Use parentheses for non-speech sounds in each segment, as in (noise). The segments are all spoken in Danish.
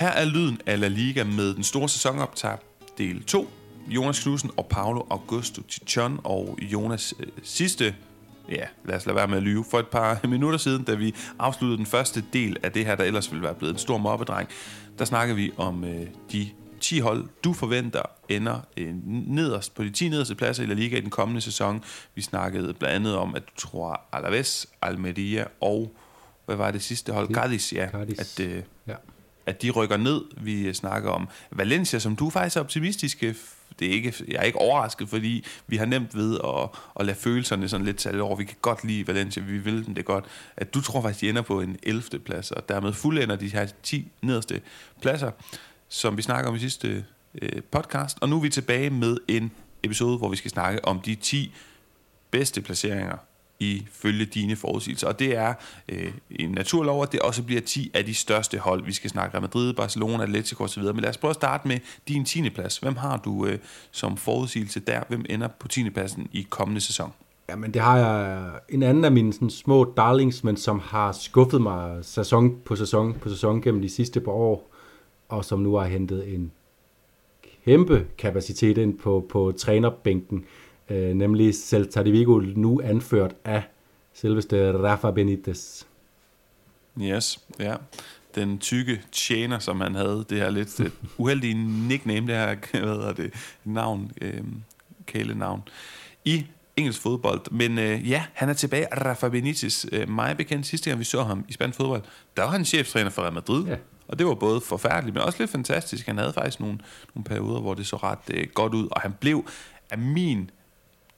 Her er lyden af La Liga med den store sæsonoptag del 2. Jonas Knudsen og Paolo Augusto Tichon og Jonas øh, sidste ja, lad os lade være med at lyve, for et par (laughs) minutter siden, da vi afsluttede den første del af det her, der ellers ville være blevet en stor mobbedreng, der snakker vi om øh, de 10 hold, du forventer ender øh, nederst på de 10 nederste pladser i La Liga i den kommende sæson. Vi snakkede blandt andet om, at du tror Alaves, Almeria og hvad var det sidste hold? Cadiz, ja. Cadiz. At, øh, Ja at de rykker ned. Vi snakker om Valencia, som du faktisk er optimistisk. Det er ikke, jeg er ikke overrasket, fordi vi har nemt ved at, at lade følelserne sådan lidt tage over. Vi kan godt lide Valencia, vi vil dem det godt. At du tror faktisk, de ender på en 11. plads, og dermed fuldender de her 10 nederste pladser, som vi snakker om i sidste øh, podcast. Og nu er vi tilbage med en episode, hvor vi skal snakke om de 10 bedste placeringer ifølge dine forudsigelser. Og det er øh, en naturlov, at det også bliver 10 af de største hold. Vi skal snakke om Madrid, Barcelona, Atletico osv. Men lad os prøve at starte med din 10. plads. Hvem har du øh, som forudsigelse der? Hvem ender på 10. pladsen i kommende sæson? Jamen, det har jeg øh, en anden af mine sådan, små darlings, men som har skuffet mig sæson på sæson på sæson gennem de sidste par år, og som nu har hentet en kæmpe kapacitet ind på, på trænerbænken, øh, nemlig Celta de Vigo, nu anført af selveste Rafa Benitez. Yes, ja. Den tykke tjener, som han havde, det her lidt øh, uheldige nickname, det her, (laughs) hvad hedder det, navn, øh, kælenavn, i engelsk fodbold. Men øh, ja, han er tilbage. Rafa Benitez, øh, mig bekendt sidste gang, vi så ham i spansk fodbold, der var han cheftræner for Real Madrid. Ja. Og det var både forfærdeligt, men også lidt fantastisk. Han havde faktisk nogle, nogle perioder, hvor det så ret øh, godt ud, og han blev af min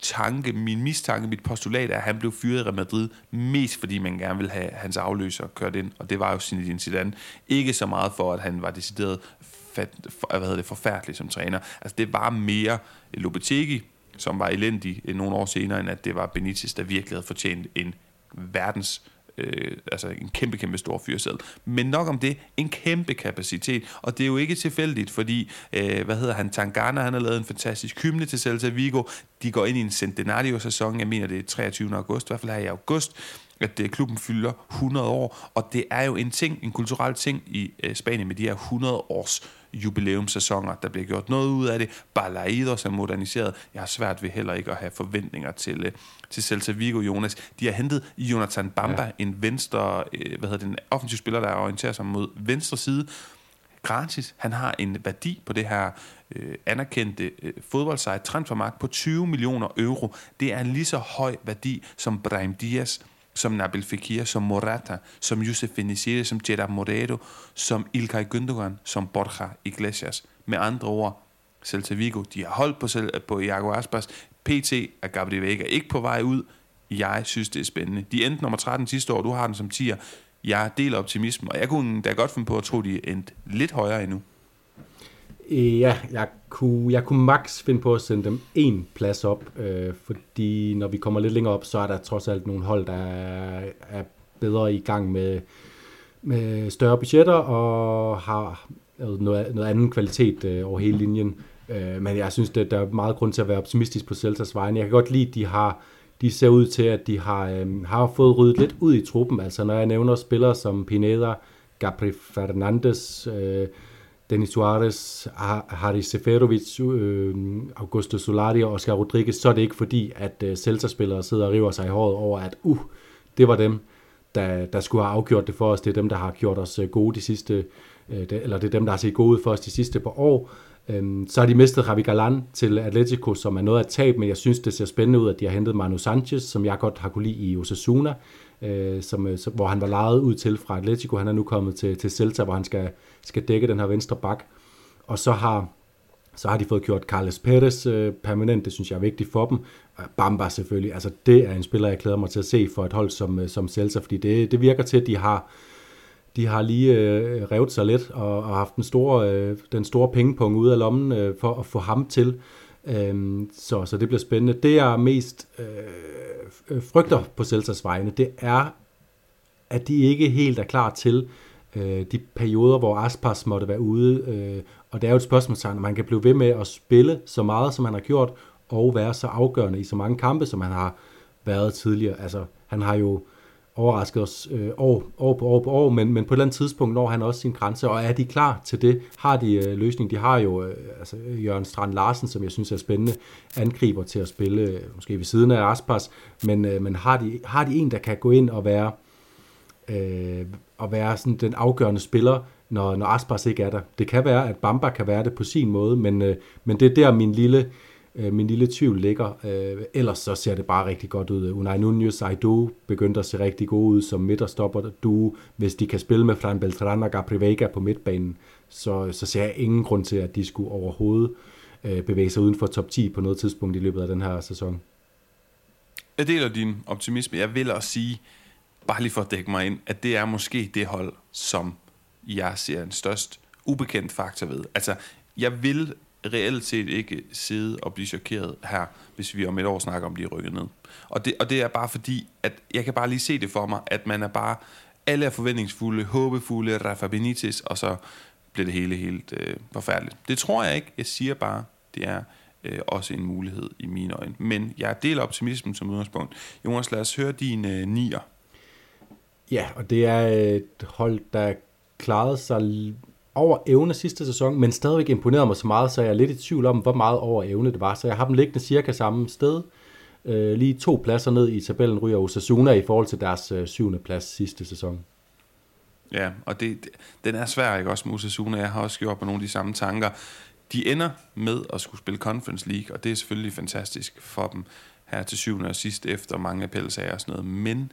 tanke, min mistanke, mit postulat er, at han blev fyret i Real Madrid, mest fordi man gerne ville have hans afløser kørt ind, og det var jo Zinedine Zidane. Ikke så meget for, at han var decideret fat, for, hvad hedder det, forfærdelig som træner. Altså det var mere Lopetegi, som var elendig øh, nogle år senere, end at det var Benitez, der virkelig havde fortjent en verdens øh, altså en kæmpe, kæmpe stor fyrsæde. Men nok om det, en kæmpe kapacitet, og det er jo ikke tilfældigt, fordi, øh, hvad hedder han, Tangana, han har lavet en fantastisk hymne til Celta Vigo, de går ind i en centenario-sæson, jeg mener det er 23. august, i hvert fald her i august, at øh, klubben fylder 100 år, og det er jo en ting, en kulturel ting i øh, Spanien med de her 100 års jubilæumssæsoner, der bliver gjort noget ud af det. Balaidos er moderniseret. Jeg har svært ved heller ikke at have forventninger til, øh, til Celta Vigo, Jonas. De har hentet Jonathan Bamba, ja. en venstre, øh, hvad hedder det, en offensiv spiller, der orienterer sig mod venstre side. Gratis. Han har en værdi på det her øh, anerkendte øh, fodboldsite transfermarkt på 20 millioner euro. Det er en lige så høj værdi som Brahim Diaz, som Nabil Fekir, som Morata, som Youssef Beniciri, som Gerard Moreno, som Ilkay Gündogan, som Borja Iglesias. Med andre ord, Celta Vigo, de har holdt på, Cel- på Iago Aspas. PT er Gabriel Vega ikke på vej ud. Jeg synes, det er spændende. De endte nummer 13 sidste år, du har den som 10'er. Jeg deler optimisme, og jeg kunne da godt finde på at tro, de endte lidt højere endnu. Øh, ja, jeg kunne, jeg kunne max finde på at sende dem en plads op, øh, fordi når vi kommer lidt længere op, så er der trods alt nogle hold, der er, er bedre i gang med, med større budgetter og har noget, noget anden kvalitet øh, over hele linjen. Øh, men jeg synes, at der er meget grund til at være optimistisk på Celtas vegne. Jeg kan godt lide, at de har de ser ud til, at de har, øh, har fået ryddet lidt ud i truppen. Altså når jeg nævner spillere som Pineda, Gabriel Fernandes, øh, Denis Suarez, Haris Seferovic, øh, Augusto Solari og Oscar Rodriguez, så er det ikke fordi, at øh, Celta-spillere sidder og river sig i håret over, at uh, det var dem, der, der skulle have afgjort det for os. Det er dem, der har gjort os øh, gode de sidste, øh, eller det er dem, der har set gode ud for os de sidste par år. Øhm, så har de mistet Javi Galan til Atletico, som er noget af tab, men jeg synes, det ser spændende ud, at de har hentet Manu Sanchez, som jeg godt har kunne lide i Osasuna, øh, Øh, øh, som, hvor han var lejet ud til fra Atletico. Han er nu kommet til, til Celta, hvor han skal, skal dække den her venstre bak. Og så har, så har de fået gjort Carles Perez øh, permanent, det synes jeg er vigtigt for dem. Øh, Bamba selvfølgelig, altså det er en spiller, jeg glæder mig til at se for et hold som, øh, som Celta, fordi det, det virker til, at de har, de har lige øh, revet sig lidt og, og haft den store, øh, den store pengepung ud af lommen øh, for at få ham til. Øhm, så, så det bliver spændende. Det jeg mest øh, frygter på Celtas vegne, det er, at de ikke helt er klar til øh, de perioder, hvor Aspas måtte være ude. Øh, og det er jo et spørgsmålstegn, om man kan blive ved med at spille så meget, som han har gjort, og være så afgørende i så mange kampe, som han har været tidligere. Altså, han har jo overrasket os øh, år, år på år på år, men, men på et eller andet tidspunkt når han også sin grænse, og er de klar til det? Har de øh, løsning? De har jo øh, altså, Jørgen Strand Larsen, som jeg synes er spændende, angriber til at spille, øh, måske ved siden af Aspas, men, øh, men har, de, har de en, der kan gå ind og være, øh, og være sådan den afgørende spiller, når, når Aspas ikke er der? Det kan være, at Bamba kan være det på sin måde, men, øh, men det er der min lille øh, Øh, min lille tvivl ligger. Øh, ellers så ser det bare rigtig godt ud. Unai Nunez, Aido begyndte at se rigtig gode ud som midterstopper. Du, hvis de kan spille med Fran Beltran og Gabri Vega på midtbanen, så, så ser jeg ingen grund til, at de skulle overhovedet øh, bevæge sig uden for top 10 på noget tidspunkt i løbet af den her sæson. Jeg deler din optimisme. Jeg vil også sige, bare lige for at dække mig ind, at det er måske det hold, som jeg ser en størst ubekendt faktor ved. Altså, jeg vil reelt set ikke sidde og blive chokeret her, hvis vi om et år snakker om, de er rykket ned. Og det, og det er bare fordi, at jeg kan bare lige se det for mig, at man er bare, alle er forventningsfulde, håbefulde, Rafa Benitez, og så bliver det hele helt øh, forfærdeligt. Det tror jeg ikke. Jeg siger bare, det er øh, også en mulighed i mine øjne. Men jeg deler optimismen som udgangspunkt. Jonas, lad os høre din øh, nier. Ja, og det er et hold, der klarede sig over evne sidste sæson, men stadigvæk imponerede mig så meget, så jeg er lidt i tvivl om, hvor meget over evne det var. Så jeg har dem liggende cirka samme sted. Øh, lige to pladser ned i tabellen ryger Osasuna i forhold til deres øh, syvende plads sidste sæson. Ja, og det, den er svær, ikke også med Osasuna. Jeg har også gjort på nogle af de samme tanker. De ender med at skulle spille Conference League, og det er selvfølgelig fantastisk for dem her til syvende og sidst efter mange appelsager og sådan noget. Men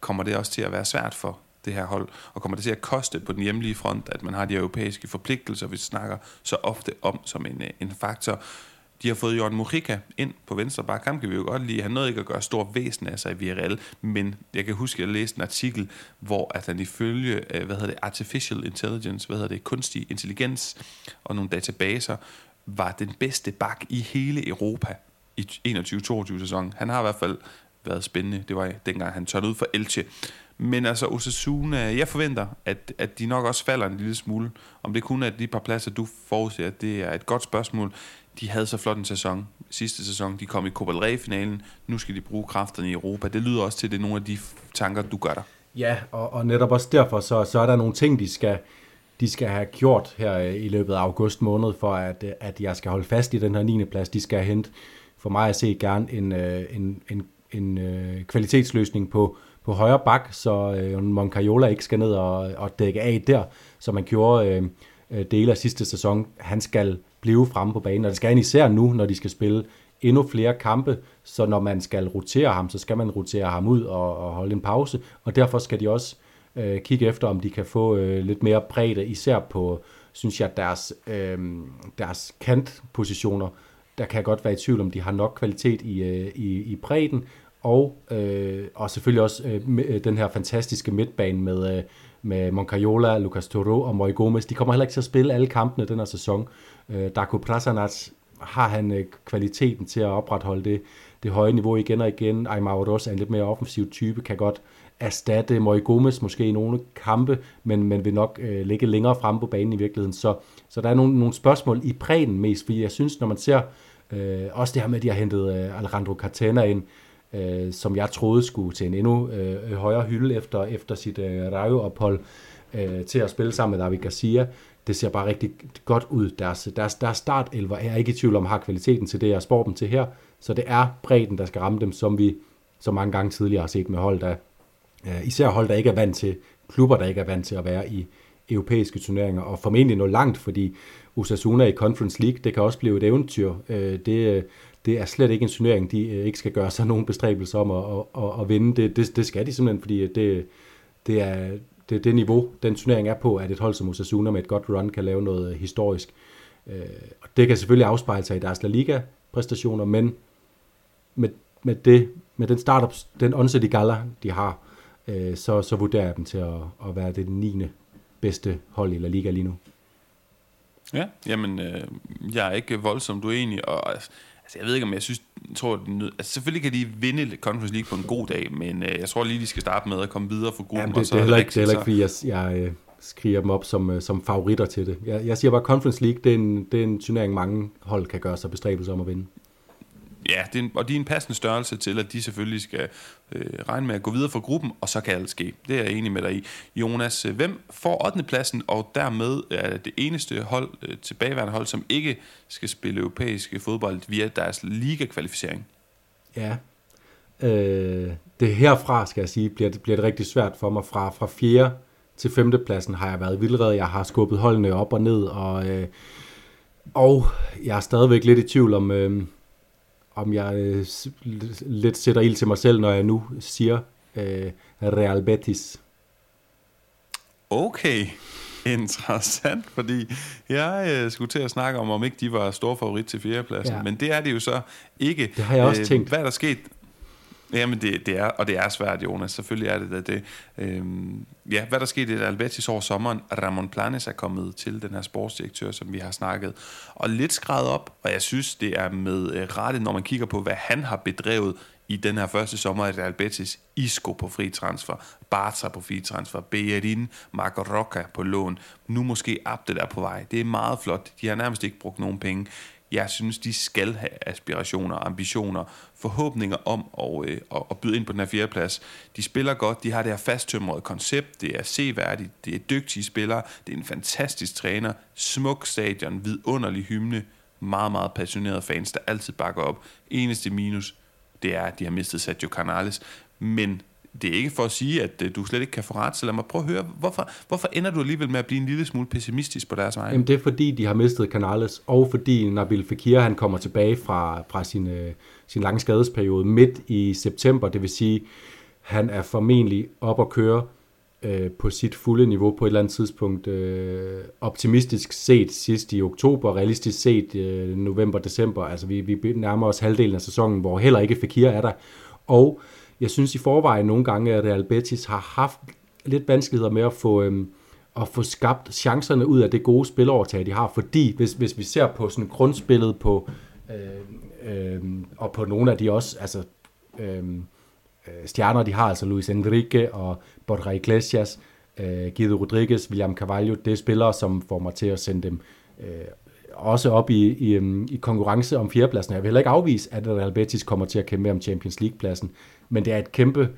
kommer det også til at være svært for det her hold, og kommer det til at koste på den hjemlige front, at man har de europæiske forpligtelser, vi snakker så ofte om som en, øh, en faktor. De har fået Jørgen Mujica ind på venstre bakke. Ham kan vi jo godt lide. Han nåede ikke at gøre stor væsen af sig i VRL, men jeg kan huske, at jeg læste en artikel, hvor at han ifølge, øh, hvad hedder det, artificial intelligence, hvad hedder det, kunstig intelligens og nogle databaser, var den bedste bak i hele Europa i 21-22 sæsonen. Han har i hvert fald været spændende. Det var dengang, han tørnede ud for Elche. Men altså Osasuna, jeg forventer, at, at de nok også falder en lille smule. Om det kun er de par pladser, du forudser, det er et godt spørgsmål. De havde så flot en sæson. Sidste sæson, de kom i Copa del Rey-finalen. Nu skal de bruge kræfterne i Europa. Det lyder også til, at det er nogle af de tanker, du gør der. Ja, og, og netop også derfor, så, så er der nogle ting, de skal, de skal have gjort her øh, i løbet af august måned, for at, øh, at jeg skal holde fast i den her 9. plads. De skal hente, for mig at se, gerne en, øh, en, en, en, en kvalitetsløsning på, på højre bak, så øh, Moncayola ikke skal ned og, og dække af der, som man gjorde øh, øh, dele af sidste sæson. Han skal blive fremme på banen, og det skal han især nu, når de skal spille endnu flere kampe, så når man skal rotere ham, så skal man rotere ham ud og, og holde en pause, og derfor skal de også øh, kigge efter, om de kan få øh, lidt mere bredde, især på, synes jeg, deres, øh, deres kantpositioner, der kan jeg godt være i tvivl om, de har nok kvalitet i, øh, i, i bredden, og, øh, og selvfølgelig også øh, øh, den her fantastiske midtbane med, øh, med Moncayola, Lucas Toro og Moy Gomez. De kommer heller ikke til at spille alle kampene den her sæson. Øh, Darko Prasanac har han øh, kvaliteten til at opretholde det, det høje niveau igen og igen. Aymar også er en lidt mere offensiv type, kan godt erstatte Moy Gomez måske i nogle kampe, men, men vil nok øh, ligge længere fremme på banen i virkeligheden. Så, så der er nogle, nogle spørgsmål i prægen mest, fordi jeg synes, når man ser øh, også det her med, at de har hentet øh, Alejandro Cartena ind, øh, Øh, som jeg troede skulle til en endnu øh, højere hylde efter, efter sit øh, Rayo-ophold øh, til at spille sammen med David Garcia. Det ser bare rigtig godt ud. Deres, deres, deres start er ikke i tvivl om har kvaliteten til det, jeg spår dem til her. Så det er bredden, der skal ramme dem, som vi så mange gange tidligere har set med hold, der, øh, især hold, der ikke er vant til, klubber, der ikke er vant til at være i europæiske turneringer, og formentlig nå langt, fordi Osasuna i Conference League, det kan også blive et eventyr. Øh, det, det er slet ikke en turnering, de øh, ikke skal gøre sig nogen bestræbelser om at, at, at, at vinde. Det, det, det skal de simpelthen, fordi det, det er det, det niveau, den turnering er på, at et hold som Osasuna med et godt run kan lave noget historisk. Øh, og det kan selvfølgelig afspejle sig i deres La Liga-præstationer, men med, med, det, med den startup, den onset i gala, de har, øh, så, så vurderer jeg dem til at, at være det 9. bedste hold i La Liga lige nu. Ja, jamen, øh, jeg er ikke voldsomt uenig, og altså, jeg ved ikke, om jeg synes, jeg tror, at nød... altså, selvfølgelig kan de vinde Conference League på en god dag, men øh, jeg tror lige, de skal starte med at komme videre for gruppen. Jamen, det, og så det, er heller ikke, det er heller ikke, fordi jeg, jeg øh, skriver dem op som, øh, som favoritter til det. Jeg, jeg siger bare, Conference League, det er, en, det er en turnering, mange hold kan gøre sig bestræbelser om at vinde ja, det er en, og de er en passende størrelse til, at de selvfølgelig skal øh, regne med at gå videre fra gruppen, og så kan alt ske. Det er jeg enig med dig i. Jonas, øh, hvem får 8. pladsen, og dermed er det eneste hold, øh, tilbageværende hold, som ikke skal spille europæisk fodbold via deres liga-kvalificering? Ja, øh, det herfra, skal jeg sige, bliver det, bliver det rigtig svært for mig. Fra, fra 4. til 5. pladsen har jeg været vildred. Jeg har skubbet holdene op og ned, og, øh, og jeg er stadigvæk lidt i tvivl om, øh, om jeg øh, lidt sætter ild til mig selv, når jeg nu siger øh, Real Betis. Okay, interessant, fordi jeg øh, skulle til at snakke om, om ikke de var store favorit til fjerdepladsen, ja. men det er det jo så ikke. Det har jeg også øh, tænkt. Hvad er der sket? Jamen, det, det er, og det er svært, Jonas. Selvfølgelig er det da det. Øhm, ja, hvad der skete i Albertis over sommeren. Ramon Planes er kommet til, den her sportsdirektør, som vi har snakket. Og lidt skrevet op, og jeg synes, det er med øh, rette, når man kigger på, hvad han har bedrevet i den her første sommer i Albetis, Isco på fri transfer, Barca på fri transfer, Bejerin, Marco Roca på lån, nu måske Abde der på vej. Det er meget flot. De har nærmest ikke brugt nogen penge jeg synes, de skal have aspirationer, ambitioner, forhåbninger om at, øh, at, byde ind på den her fjerdeplads. De spiller godt, de har det her fasttømrede koncept, det er seværdigt, det er dygtige spillere, det er en fantastisk træner, smuk stadion, vidunderlig hymne, meget, meget passionerede fans, der altid bakker op. Eneste minus, det er, at de har mistet Sergio Canales, men det er ikke for at sige, at øh, du slet ikke kan få ret, så lad mig prøve at høre, hvorfor, hvorfor ender du alligevel med at blive en lille smule pessimistisk på deres vej? Jamen det er fordi, de har mistet Canales, og fordi Nabil Fekir han kommer tilbage fra, fra sin, øh, sin lange skadesperiode midt i september, det vil sige, han er formentlig op at køre øh, på sit fulde niveau på et eller andet tidspunkt. Øh, optimistisk set sidst i oktober, realistisk set øh, november-december, altså vi, vi nærmer os halvdelen af sæsonen, hvor heller ikke Fekir er der, og jeg synes i forvejen nogle gange, at Real Betis har haft lidt vanskeligheder med at få, øhm, at få skabt chancerne ud af det gode spilovertag, de har. Fordi hvis, hvis vi ser på sådan grundspillet på, øh, øh, og på nogle af de også, altså øhm, øh, stjerner, de har, altså Luis Enrique og Borja Iglesias, øh, Guido Rodriguez, William Carvalho, det er spillere, som får mig til at sende dem øh, også op i, i, øhm, i konkurrence om fjerdepladsen. Jeg vil heller ikke afvise, at Real Betis kommer til at kæmpe om Champions League-pladsen, men det er et kæmpe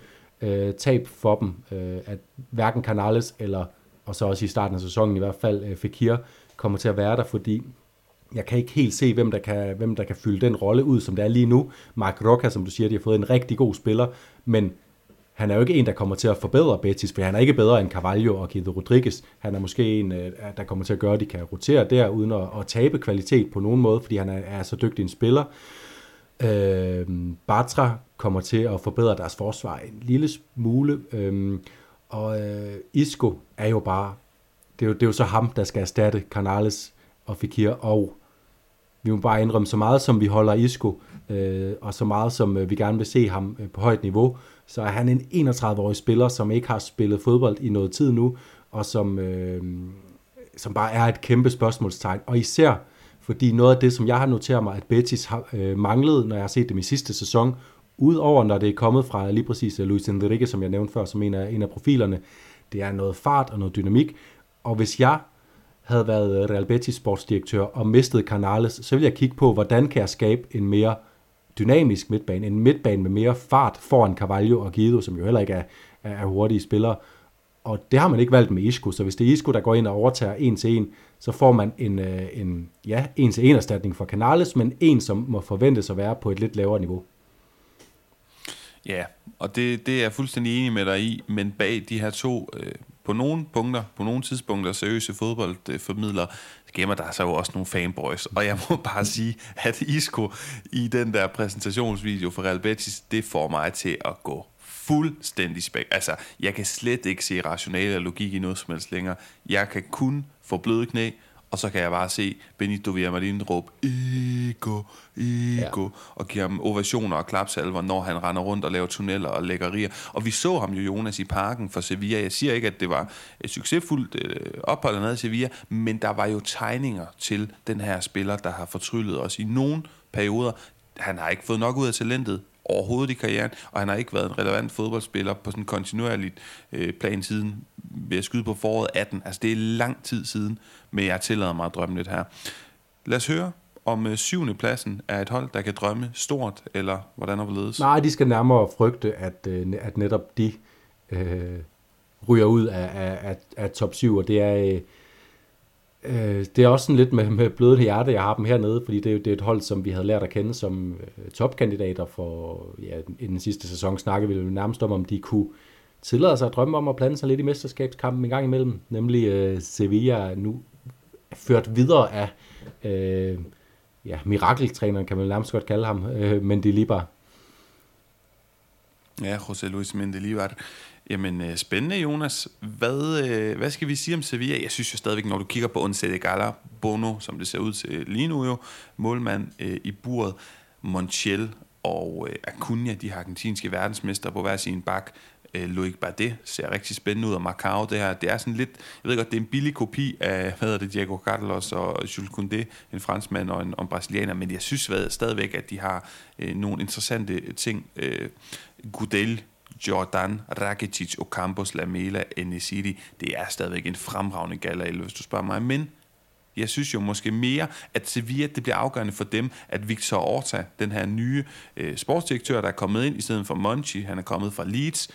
øh, tab for dem, øh, at hverken Canales eller, og så også i starten af sæsonen i hvert fald, øh, Fekir kommer til at være der, fordi jeg kan ikke helt se, hvem der kan, hvem der kan fylde den rolle ud, som det er lige nu. Mark Roca, som du siger, de har fået en rigtig god spiller, men han er jo ikke en, der kommer til at forbedre Betis, for han er ikke bedre end Carvalho og Guido Rodriguez. Han er måske en, øh, der kommer til at gøre, at de kan rotere der, uden at, at tabe kvalitet på nogen måde, fordi han er, er så dygtig en spiller. Øh, Batra kommer til at forbedre deres forsvar en lille smule, Øhm, og øh, Isco er jo bare, det er jo, det er jo så ham, der skal erstatte Canales og Fikir, og vi må bare indrømme så meget, som vi holder Isco, øh, og så meget, som øh, vi gerne vil se ham øh, på højt niveau, så er han en 31-årig spiller, som ikke har spillet fodbold i noget tid nu, og som, øh, som bare er et kæmpe spørgsmålstegn. Og især fordi noget af det, som jeg har noteret mig, at Betis har øh, manglet, når jeg har set dem i sidste sæson, udover når det er kommet fra lige præcis øh, Luis Enrique, som jeg nævnte før, som en af, en af profilerne, det er noget fart og noget dynamik. Og hvis jeg havde været øh, Real Betis sportsdirektør og mistet Canales, så ville jeg kigge på, hvordan kan jeg skabe en mere dynamisk midtbane, en midtbane med mere fart foran Carvalho og Guido, som jo heller ikke er, er hurtige spillere. Og det har man ikke valgt med Isco, så hvis det er Isco, der går ind og overtager en til en, så får man en, øh, en ja, en til en erstatning for Canales, men en, som må forventes at være på et lidt lavere niveau. Ja, og det, det er jeg fuldstændig enig med dig i, men bag de her to øh, på nogle punkter, på nogle tidspunkter seriøse fodboldformidlere, gemmer der sig jo også nogle fanboys. Og jeg må (laughs) bare sige, at Isco i den der præsentationsvideo for Real Betis, det får mig til at gå fuldstændig spæk. Altså, jeg kan slet ikke se rationale og logik i noget som helst længere. Jeg kan kun få bløde knæ, og så kan jeg bare se Benito Villamarin råbe, Ego, Ego, ja. og give ham ovationer og klapsalver, når han render rundt og laver tunneller og lækkerier. Og vi så ham jo, Jonas, i parken for Sevilla. Jeg siger ikke, at det var et succesfuldt øh, ophold nede i Sevilla, men der var jo tegninger til den her spiller, der har fortryllet os i nogle perioder. Han har ikke fået nok ud af talentet, overhovedet i karrieren, og han har ikke været en relevant fodboldspiller på sådan en kontinuerligt øh, plan siden ved at skyde på foråret 18. Altså det er lang tid siden, men jeg tillader mig at drømme lidt her. Lad os høre om øh, syvende pladsen er et hold, der kan drømme stort, eller hvordan overledes? Nej, de skal nærmere frygte, at, øh, at netop de øh, ryger ud af, af, af, af top 7, og det er... Øh, Øh, det er også sådan lidt med, med bløde hjerte, jeg har dem hernede, fordi det er, det er et hold, som vi havde lært at kende som øh, topkandidater for, ja, i den sidste sæson snakkede vi nærmest om, om de kunne tillade sig at drømme om at blande sig lidt i mesterskabskampen en gang imellem, nemlig øh, Sevilla nu ført videre af øh, ja, mirakeltræneren, kan man nærmest godt kalde ham, øh, Mendilibar. Ja, José Luis Mendilibar. Jamen, øh, spændende, Jonas. Hvad, øh, hvad skal vi sige om Sevilla? Jeg synes jo stadigvæk, når du kigger på Onsede Gala, Bono, som det ser ud til lige nu jo, målmand øh, i buret, Montiel og øh, Acuna, de argentinske verdensmester på hver sin bak. Øh, Loic Bardet ser rigtig spændende ud, og Macau, det her, det er sådan lidt, jeg ved godt, det er en billig kopi af, hvad hedder det, Diego Carlos og Jules Koundé, en franskmand og en, og en brasilianer, men jeg synes stadigvæk, at de har øh, nogle interessante ting. Øh, Gudel, Jordan, Rakitic, Ocampos, Lamela, Enesiri, det er stadigvæk en fremragende gala, hvis du spørger mig. Men jeg synes jo måske mere, at Sevilla, det bliver afgørende for dem, at Victor Orta, den her nye øh, sportsdirektør, der er kommet ind i stedet for Monchi, han er kommet fra Leeds,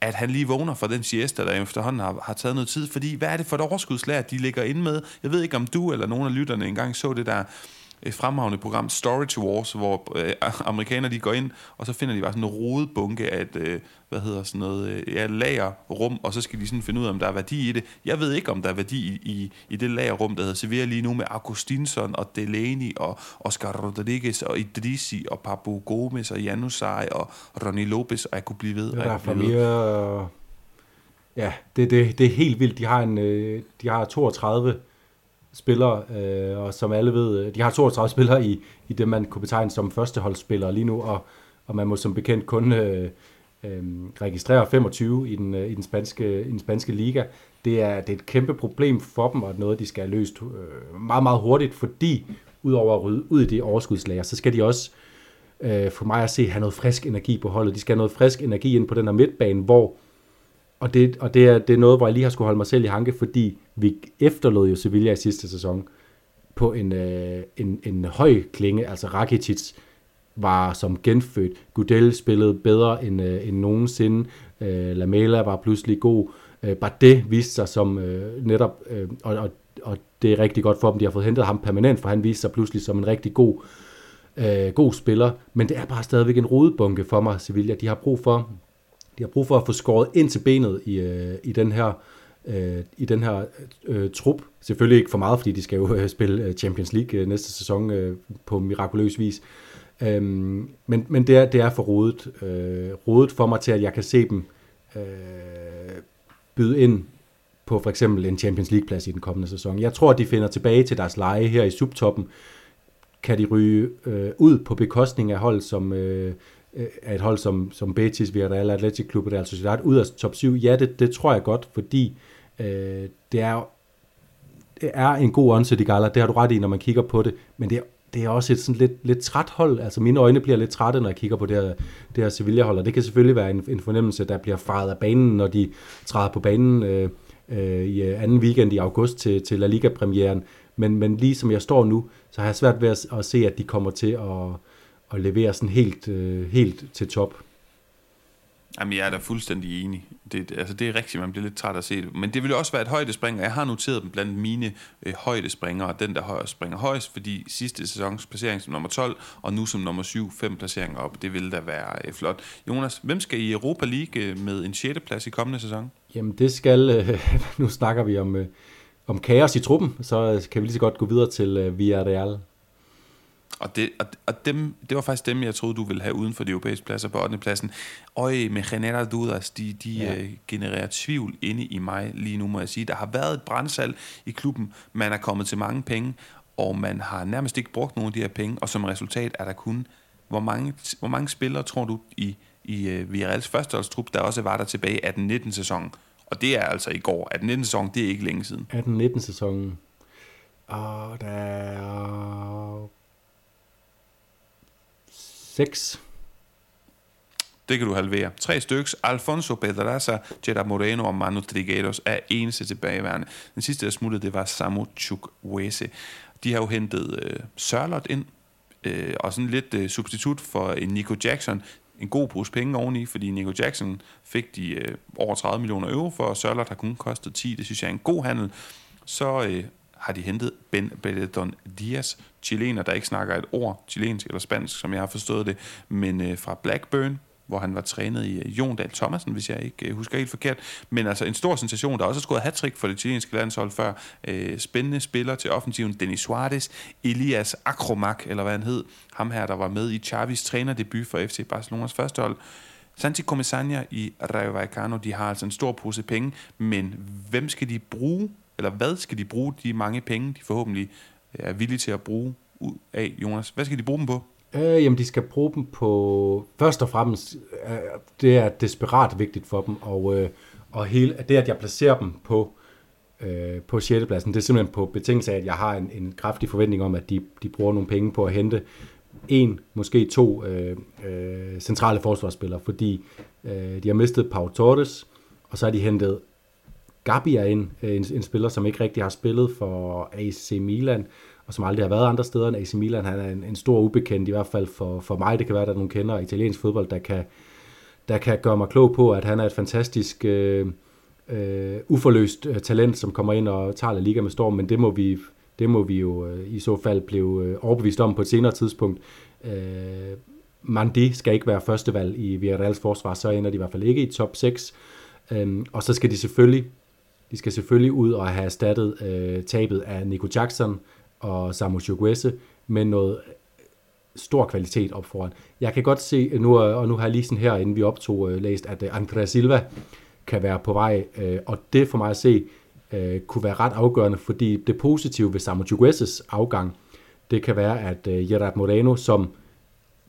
at han lige vågner for den siesta, der efterhånden har, har taget noget tid. Fordi hvad er det for et overskudslag, de ligger inde med? Jeg ved ikke, om du eller nogen af lytterne engang så det der et fremragende program, Storage Wars, hvor øh, amerikanere de går ind, og så finder de bare sådan en rodebunke af et, øh, hvad hedder sådan noget, øh, ja, lagerrum, og så skal de sådan finde ud af, om der er værdi i det. Jeg ved ikke, om der er værdi i, i, i det lagerrum, der hedder Sevilla lige nu, med Augustinson og Delaney og Oscar Rodriguez og Idrisi og Pablo Gomez og Janusaj og Ronnie Lopez, og jeg kunne blive ved. Ja, der er mere... Ja, det, det, det er helt vildt. De har, en, øh, de har 32 spillere, øh, og som alle ved, øh, de har 32 spillere i, i det, man kunne betegne som førsteholdsspillere lige nu, og, og man må som bekendt kun øh, øh, registrere 25 i den, øh, i, den spanske, i den spanske liga. Det er, det er et kæmpe problem for dem, og noget, de skal have løst øh, meget, meget hurtigt, fordi udover at rydde ud i det overskudslager, så skal de også øh, for mig at se have noget frisk energi på holdet. De skal have noget frisk energi ind på den her midtbane, hvor og det, og det, er, det er noget, hvor jeg lige har skulle holde mig selv i hanke, fordi vi efterlod jo Sevilla i sidste sæson på en, øh, en, en høj klinge. Altså Rakitic var som genfødt. Gudel spillede bedre end, øh, end nogensinde. Øh, Lamela var pludselig god. Øh, Bardet viste sig som øh, netop, øh, og, og, og det er rigtig godt for dem, de har fået hentet ham permanent, for han viste sig pludselig som en rigtig god, øh, god spiller. Men det er bare stadigvæk en rodebunke for mig, Sevilla. De har brug for de har brug for at få skåret ind til benet i, øh, i den her, øh, i den her øh, trup. Selvfølgelig ikke for meget, fordi de skal jo øh, spille øh, Champions League øh, næste sæson øh, på mirakuløs vis. Øhm, men men det, er, det er for rodet, øh, rodet for mig til, at jeg kan se dem øh, byde ind på for eksempel en Champions League-plads i den kommende sæson. Jeg tror, at de finder tilbage til deres leje her i subtoppen. Kan de ryge øh, ud på bekostning af hold som, Øh, af øh, et hold som, som Betis, Villarreal, Athletic Club og Real Sociedad ud af top 7? Ja, det, det tror jeg godt, fordi øh, det, er, det er en god onse, i gala, det har du ret i, når man kigger på det, men det er, det er også et sådan lidt, lidt træt hold, altså mine øjne bliver lidt trætte, når jeg kigger på det her, det her Sevilla-hold, og det kan selvfølgelig være en, en fornemmelse, der bliver faret af banen, når de træder på banen øh, øh, i øh, anden weekend i august til, til La Liga-premieren, men, men lige som jeg står nu, så har jeg svært ved at, at se, at de kommer til at at levere sådan helt, øh, helt til top. Jamen, jeg er da fuldstændig enig. Det, altså, det er rigtigt, man bliver lidt træt at se det. Men det vil også være et højdespring, og jeg har noteret dem blandt mine øh, højdespringere, den der højere springer højst, fordi sidste sæsons placering som nummer 12, og nu som nummer 7, fem placeringer op. Det vil da være øh, flot. Jonas, hvem skal i Europa League øh, med en 6. plads i kommende sæson? Jamen, det skal... Øh, (laughs) nu snakker vi om, øh, om kaos i truppen, så kan vi lige så godt gå videre til øh, Villarreal. Og, det, og, og dem, det var faktisk dem, jeg troede, du ville have uden for de europæiske pladser på 8. pladsen. Øj, med Genera Dudas, de, de ja. øh, genererer tvivl inde i mig lige nu, må jeg sige. Der har været et brændsal i klubben, man er kommet til mange penge, og man har nærmest ikke brugt nogen af de her penge, og som resultat er der kun, hvor mange, hvor mange spillere tror du i, i uh, Villarreals førsteholdstrup, der også var der tilbage af den 19. sæson? Og det er altså i går. At den 19. sæson, det er ikke længe siden. 18-19 sæsonen. Og der er 6. det kan du halvere. Tre styks, Alfonso Pedraza, Jetta Moreno og Manu Trigueros er eneste tilbageværende. Den sidste, der smuttede, det var Samu Chukwese. De har jo hentet øh, Sørlot ind, øh, og sådan lidt øh, substitut for en Nico Jackson. En god pose penge oveni, fordi Nico Jackson fik de øh, over 30 millioner euro for, og Sørlot har kun kostet 10. Det synes jeg er en god handel. Så øh, har de hentet Ben Benedon Diaz, chilener, der ikke snakker et ord chilensk eller spansk, som jeg har forstået det, men øh, fra Blackburn, hvor han var trænet i øh, Jon Dahl Thomasen, hvis jeg ikke øh, husker helt forkert. Men altså en stor sensation, der også har scoret hat for det chilenske landshold før. Øh, spændende spiller til offensiven, Denis Suarez, Elias Akromak, eller hvad han hed. Ham her, der var med i Chavis trænerdebut for FC Barcelonas første hold. Santi Comesaña i Rayo Vallecano, de har altså en stor pose penge, men hvem skal de bruge, eller hvad skal de bruge de mange penge, de forhåbentlig øh, er villige til at bruge ud af, Jonas? Hvad skal de bruge dem på? Øh, jamen, de skal bruge dem på... Først og fremmest, øh, det er desperat vigtigt for dem, og, øh, og hele, det, at jeg placerer dem på, øh, på 6. pladsen, det er simpelthen på betingelse af, at jeg har en, en kraftig forventning om, at de, de bruger nogle penge på at hente en, måske to øh, øh, centrale forsvarsspillere, fordi øh, de har mistet Pau Torres, og så har de hentet Gabia ind, øh, en, en spiller, som ikke rigtig har spillet for AC Milan, og som aldrig har været andre steder end AC Milan. Han er en, en stor ubekendt, i hvert fald for, for mig. Det kan være, at der er nogle kender italiensk fodbold, der kan, der kan gøre mig klog på, at han er et fantastisk øh, øh, uforløst øh, talent, som kommer ind og tager La Liga med storm, men det må vi, det må vi jo øh, i så fald blive øh, overbevist om på et senere tidspunkt. Øh, Mandi skal ikke være førstevalg i Villarreals forsvar, så ender de i hvert fald ikke i top 6. Øhm, og så skal de selvfølgelig de skal selvfølgelig ud og have erstattet øh, tabet af Nico Jackson, og Samu Chukwese med noget øh, stor kvalitet op foran. Jeg kan godt se, øh, nu, øh, og nu har jeg lige sådan her, inden vi optog, øh, læst, at øh, Andrea Silva kan være på vej, øh, og det for mig at se, kunne være ret afgørende, fordi det positive ved Samu Chukwueses afgang, det kan være, at Gerard Moreno, som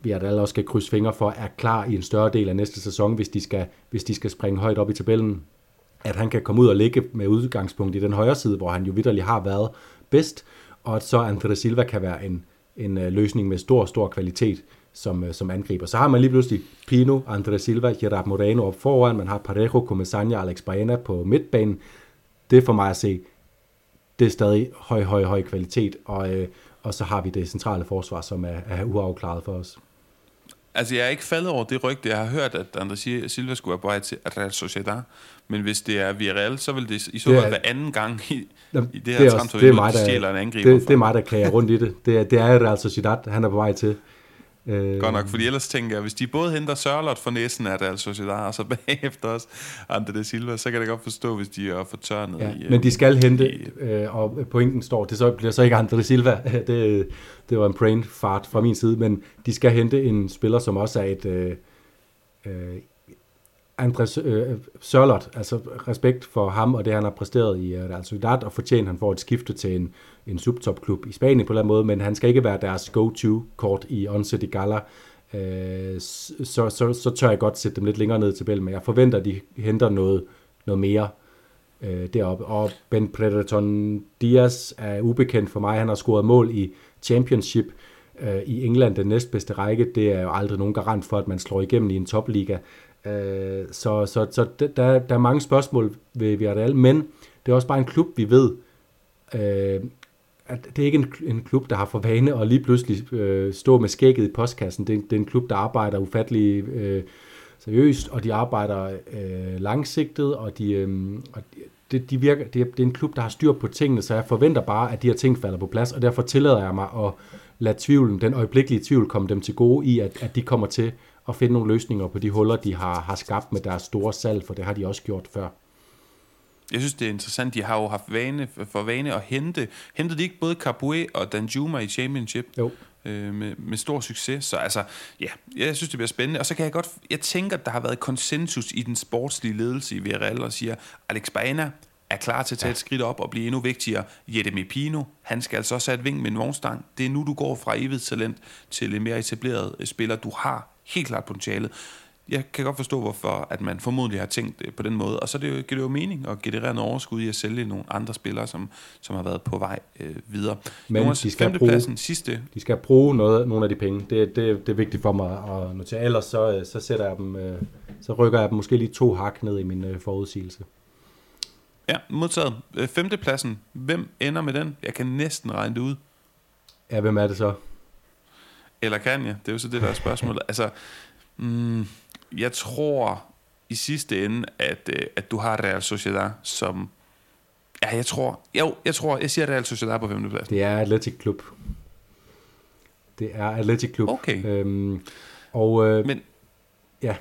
vi har alle også skal krydse fingre for, er klar i en større del af næste sæson, hvis de skal, hvis de skal springe højt op i tabellen, at han kan komme ud og ligge med udgangspunkt i den højre side, hvor han jo vidderligt har været bedst, og at så Andre Silva kan være en, en øh, løsning med stor, stor kvalitet som, øh, som angriber. Så har man lige pludselig Pino, Andre Silva, Gerard Moreno op foran, man har Parejo, Comesaña, Alex Baena på midtbanen. Det for mig at se, det er stadig høj, høj, høj kvalitet, og, øh, og så har vi det centrale forsvar, som er, er uafklaret for os. Altså, jeg er ikke faldet over det rygte. Jeg har hørt, at André Silva skulle være på vej til Real Sociedad. Men hvis det er Villarreal, så vil det i så fald være anden gang i, Jamen, i det her det er også, det er mig, der, stjæler en angriber det, det er mig, der klager rundt i det. Det er, det er Real Sociedad, han er på vej til. Øh, Godt nok, fordi ellers tænker jeg, hvis de både henter Sørlot for næsen af Real Sociedad, og så (laughs) bagefter også Ante Silva, så kan jeg godt forstå, hvis de er fortørnet. Ja, i, men de skal hente, i, øh, og pointen står, det så bliver så ikke Ante Silva, (laughs) det, det var en brain fart fra min side, men de skal hente en spiller, som også er et... Øh, øh, Andres øh, Sørlot, altså respekt for ham og det, han har præsteret i uh, Real Sociedad, og fortjent, han får et skifte til en, en subtopklub i Spanien på en eller anden måde, men han skal ikke være deres go-to-kort i Once de Gala. Øh, så, så, så tør jeg godt sætte dem lidt længere ned i tabellen, men jeg forventer, at de henter noget, noget mere øh, deroppe. Og Ben Predaton Diaz er ubekendt for mig. Han har scoret mål i Championship øh, i England, den næstbedste række. Det er jo aldrig nogen garant for, at man slår igennem i en topliga. Øh, så så, så der, der er mange spørgsmål ved Villarreal, men det er også bare en klub, vi ved, øh, at det er ikke en, en klub, der har for vane at lige pludselig øh, stå med skægget i postkassen. Det, det er en klub, der arbejder ufattelig øh, seriøst, og de arbejder øh, langsigtet, og de, øh, og det, de virker, det, er, det er en klub, der har styr på tingene, så jeg forventer bare, at de her ting falder på plads, og derfor tillader jeg mig at lade tvivlen, den øjeblikkelige tvivl, komme dem til gode i, at, at de kommer til at finde nogle løsninger på de huller, de har, har skabt med deres store salg, for det har de også gjort før. Jeg synes, det er interessant. De har jo haft vane, for vane at hente. Hentede de ikke både Capoe og Danjuma i Championship? Jo. Øh, med, med stor succes. Så altså, ja, jeg synes, det bliver spændende. Og så kan jeg godt, jeg tænker, at der har været konsensus i den sportslige ledelse i Villarreal, og siger, Alex Baena er klar til at tage ja. et skridt op og blive endnu vigtigere. Jedemi Pino, han skal altså også have et ving med en vognstang. Det er nu, du går fra evigt talent til en mere etableret spiller. Du har helt klart potentialet. Jeg kan godt forstå, hvorfor at man formodentlig har tænkt det på den måde. Og så det jo, giver det jo mening at generere noget overskud i at sælge nogle andre spillere, som, som har været på vej øh, videre. Men Jonas, de skal bruge- sidste. De skal bruge noget, nogle af de penge. Det, det, det er vigtigt for mig at notere. Ellers så, øh, så sætter jeg dem, øh, så rykker jeg dem måske lige to hak ned i min øh, forudsigelse. Ja, modtaget. Øh, Femtepladsen, hvem ender med den? Jeg kan næsten regne det ud. Ja, hvem er det så? Eller kan jeg? Det er jo så det, der er spørgsmålet. (laughs) altså, mm, jeg tror i sidste ende, at, øh, at du har Real Sociedad som... Ja, jeg tror... Jo, jeg tror, jeg siger Real Sociedad på femtepladsen. Det er Athletic Klub. Det er Athletic Klub. Okay. Øhm, og øh, Men... Ja.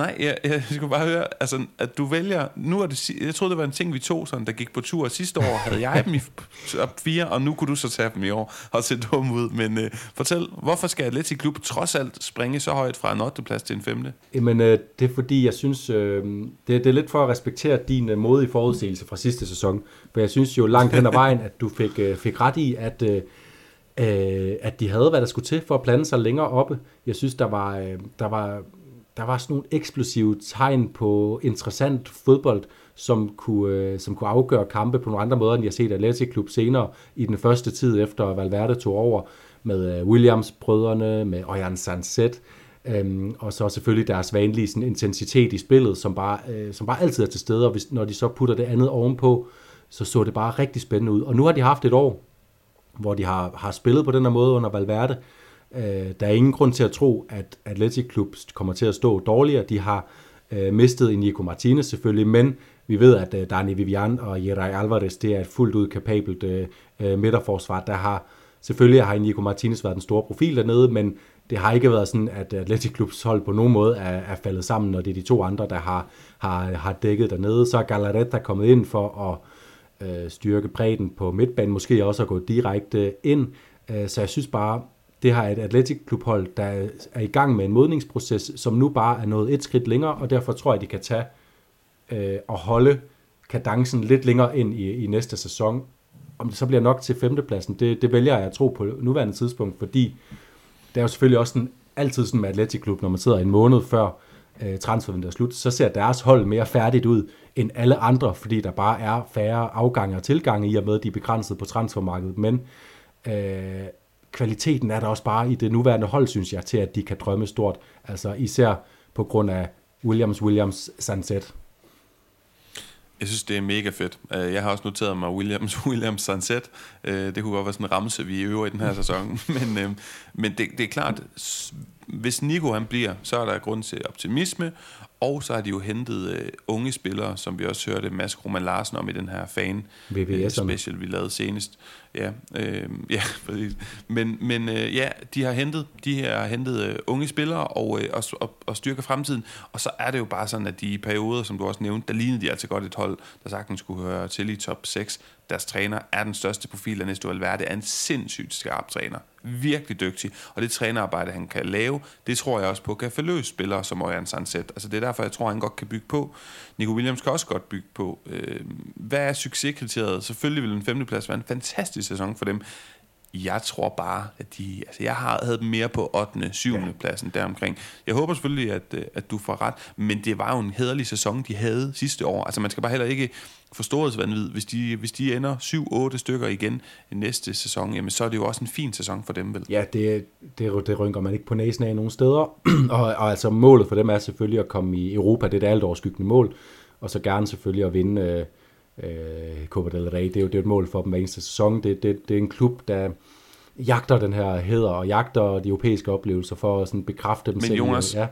Nej, jeg, jeg skulle bare høre, altså, at du vælger... Nu er det, jeg troede, det var en ting, vi tog, sådan, der gik på tur. Sidste år havde jeg dem i (laughs) top 4, og nu kunne du så tage dem i år og se dum ud. Men øh, fortæl, hvorfor skal Atletic Klub trods alt springe så højt fra en 8. plads til en 5. Jamen, øh, det er fordi, jeg synes, øh, det, det er lidt for at respektere din øh, modige forudsigelse fra sidste sæson. For jeg synes jo langt hen ad vejen, at du fik, øh, fik ret i, at, øh, øh, at de havde, hvad der skulle til for at plante sig længere oppe. Jeg synes, der var, øh, der var, der var sådan nogle eksplosive tegn på interessant fodbold, som kunne, øh, som kunne afgøre kampe på nogle andre måder, end jeg har set Atletic Klub senere i den første tid efter Valverde tog over med øh, Williams-brødrene, med Ojan Sanset, Øhm, og så selvfølgelig deres vanlige sådan, intensitet i spillet, som bare, øh, som bare altid er til stede, og hvis, når de så putter det andet ovenpå, så så det bare rigtig spændende ud. Og nu har de haft et år, hvor de har, har spillet på den her måde under Valverde. Øh, Øh, der er ingen grund til at tro, at Atletic Klub kommer til at stå dårligere. De har øh, mistet Nico Martinez selvfølgelig, men vi ved, at øh, Dani Vivian og Jerai Alvarez, det er et fuldt ud kapabelt øh, øh midterforsvar. Der har selvfølgelig har Nico Martinez været den store profil dernede, men det har ikke været sådan, at Atletic Klubs hold på nogen måde er, er faldet sammen, når det er de to andre, der har, har, har dækket dernede. Så er Galaretta kommet ind for at øh, styrke bredden på midtbanen, måske også at gå direkte ind. Øh, så jeg synes bare, det har et Athletic Klub-hold, der er i gang med en modningsproces, som nu bare er nået et skridt længere, og derfor tror jeg, de kan tage øh, og holde kadencen lidt længere ind i, i næste sæson. Om det så bliver nok til femtepladsen, det, det vælger jeg at tro på nuværende tidspunkt, fordi det er jo selvfølgelig også sådan, altid sådan med Athletic Klub, når man sidder en måned før øh, transfervinduet er slut, så ser deres hold mere færdigt ud end alle andre, fordi der bare er færre afgange og tilgange i og med, at de er begrænset på transfermarkedet. Men øh, kvaliteten er der også bare i det nuværende hold, synes jeg, til at de kan drømme stort. Altså især på grund af Williams, Williams, Sunset. Jeg synes, det er mega fedt. Øh, Jeg har også noteret mig Williams, (laughs) Williams Sunset. Øh, Det kunne godt være sådan en ramse, vi øver i den her sæson. (laughs) Men, øh, men det, det er klart, hvis Nico han bliver, så er der grund til optimisme. Og så har de jo hentet unge spillere, som vi også hørte Mads Roman Larsen om i den her fan VVS'erne. special, vi lavede senest. Ja, øh, (laughs) ja præcis. Men, men øh, ja, de har hentet, de har hentet øh, unge spillere og, øh, og, og, og styrker fremtiden. Og så er det jo bare sådan, at de i perioder, som du også nævnte, der lignede de altså godt et hold, der sagtens skulle høre til i top 6. Deres træner er den største profil af Ernesto Valverde, er en sindssygt skarp træner. Virkelig dygtig. Og det trænerarbejde, han kan lave, det tror jeg også på, kan forløse spillere som Orion Sanset. Altså det er derfor, jeg tror, han godt kan bygge på. Nico Williams kan også godt bygge på. Øh, hvad er succeskriteriet? Selvfølgelig vil en femteplads være en fantastisk sæson for dem. Jeg tror bare, at de... Altså, jeg har, havde dem mere på 8. 7. Ja. pladsen deromkring. Jeg håber selvfølgelig, at, øh, at du får ret, men det var jo en hederlig sæson, de havde sidste år. Altså, man skal bare heller ikke få storhedsvandvid. Hvis de, hvis de ender 7-8 stykker igen næste sæson, jamen, så er det jo også en fin sæson for dem, vel? Ja, det, det, det rynker man ikke på næsen af nogen steder. (clears throat) og, og altså målet for dem er selvfølgelig at komme i Europa, det er det alt overskyggende mål. Og så gerne selvfølgelig at vinde øh, øh, Copa del Rey. Det er jo det er et mål for dem hver eneste sæson. Det, det, det er en klub, der jagter den her heder og jagter de europæiske oplevelser for at sådan bekræfte dem Men selv. Jonas, ja.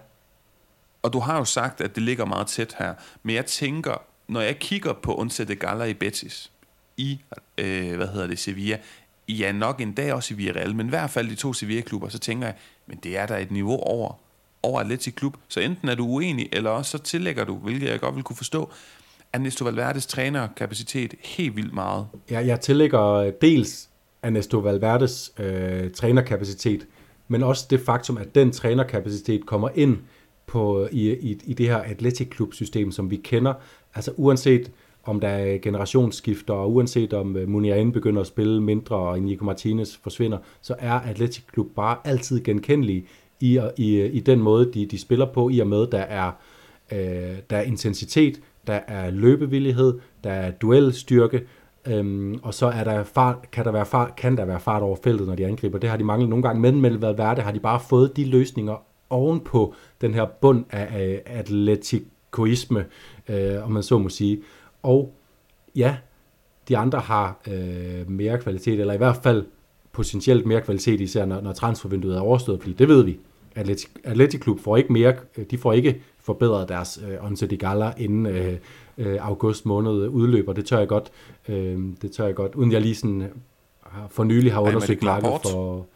Og du har jo sagt, at det ligger meget tæt her. Men jeg tænker, når jeg kigger på Once de Gala i Betis, i, øh, hvad hedder det, Sevilla, ja, nok en dag også i Villarreal, men i hvert fald de to Sevilla-klubber, så tænker jeg, men det er der et niveau over, over Atletic Klub. Så enten er du uenig, eller også så tillægger du, hvilket jeg godt vil kunne forstå, Ernesto Valverdes trænerkapacitet helt vildt meget. Ja, jeg tillægger dels Ernesto Valverdes øh, trænerkapacitet, men også det faktum, at den trænerkapacitet kommer ind på, i, i, i det her Athletic Club system, som vi kender. Altså uanset om der er generationsskifter, og uanset om øh, Muniain begynder at spille mindre, og Nico Martinez forsvinder, så er Athletic Club bare altid genkendelige i, i, i den måde, de, de spiller på, i og med, der er, øh, der er intensitet, der er løbevillighed, der er duelstyrke, øhm, og så er der fart, kan, der være fart, kan der være fart over feltet, når de angriber. Det har de manglet nogle gange, men med Valverde har de bare fået de løsninger ovenpå den her bund af, af atletikoisme, øh, om man så må sige. Og ja, de andre har øh, mere kvalitet, eller i hvert fald potentielt mere kvalitet, især når, når transfervinduet er overstået, fordi det ved vi. Atletic, Atletic Klub får ikke mere, de får ikke forbedret deres øh, Once de Gala inden øh, øh, august måned udløber. Det tør jeg godt, øh, det tør jeg godt, uden jeg lige sådan øh, for nylig har undersøgt markedet for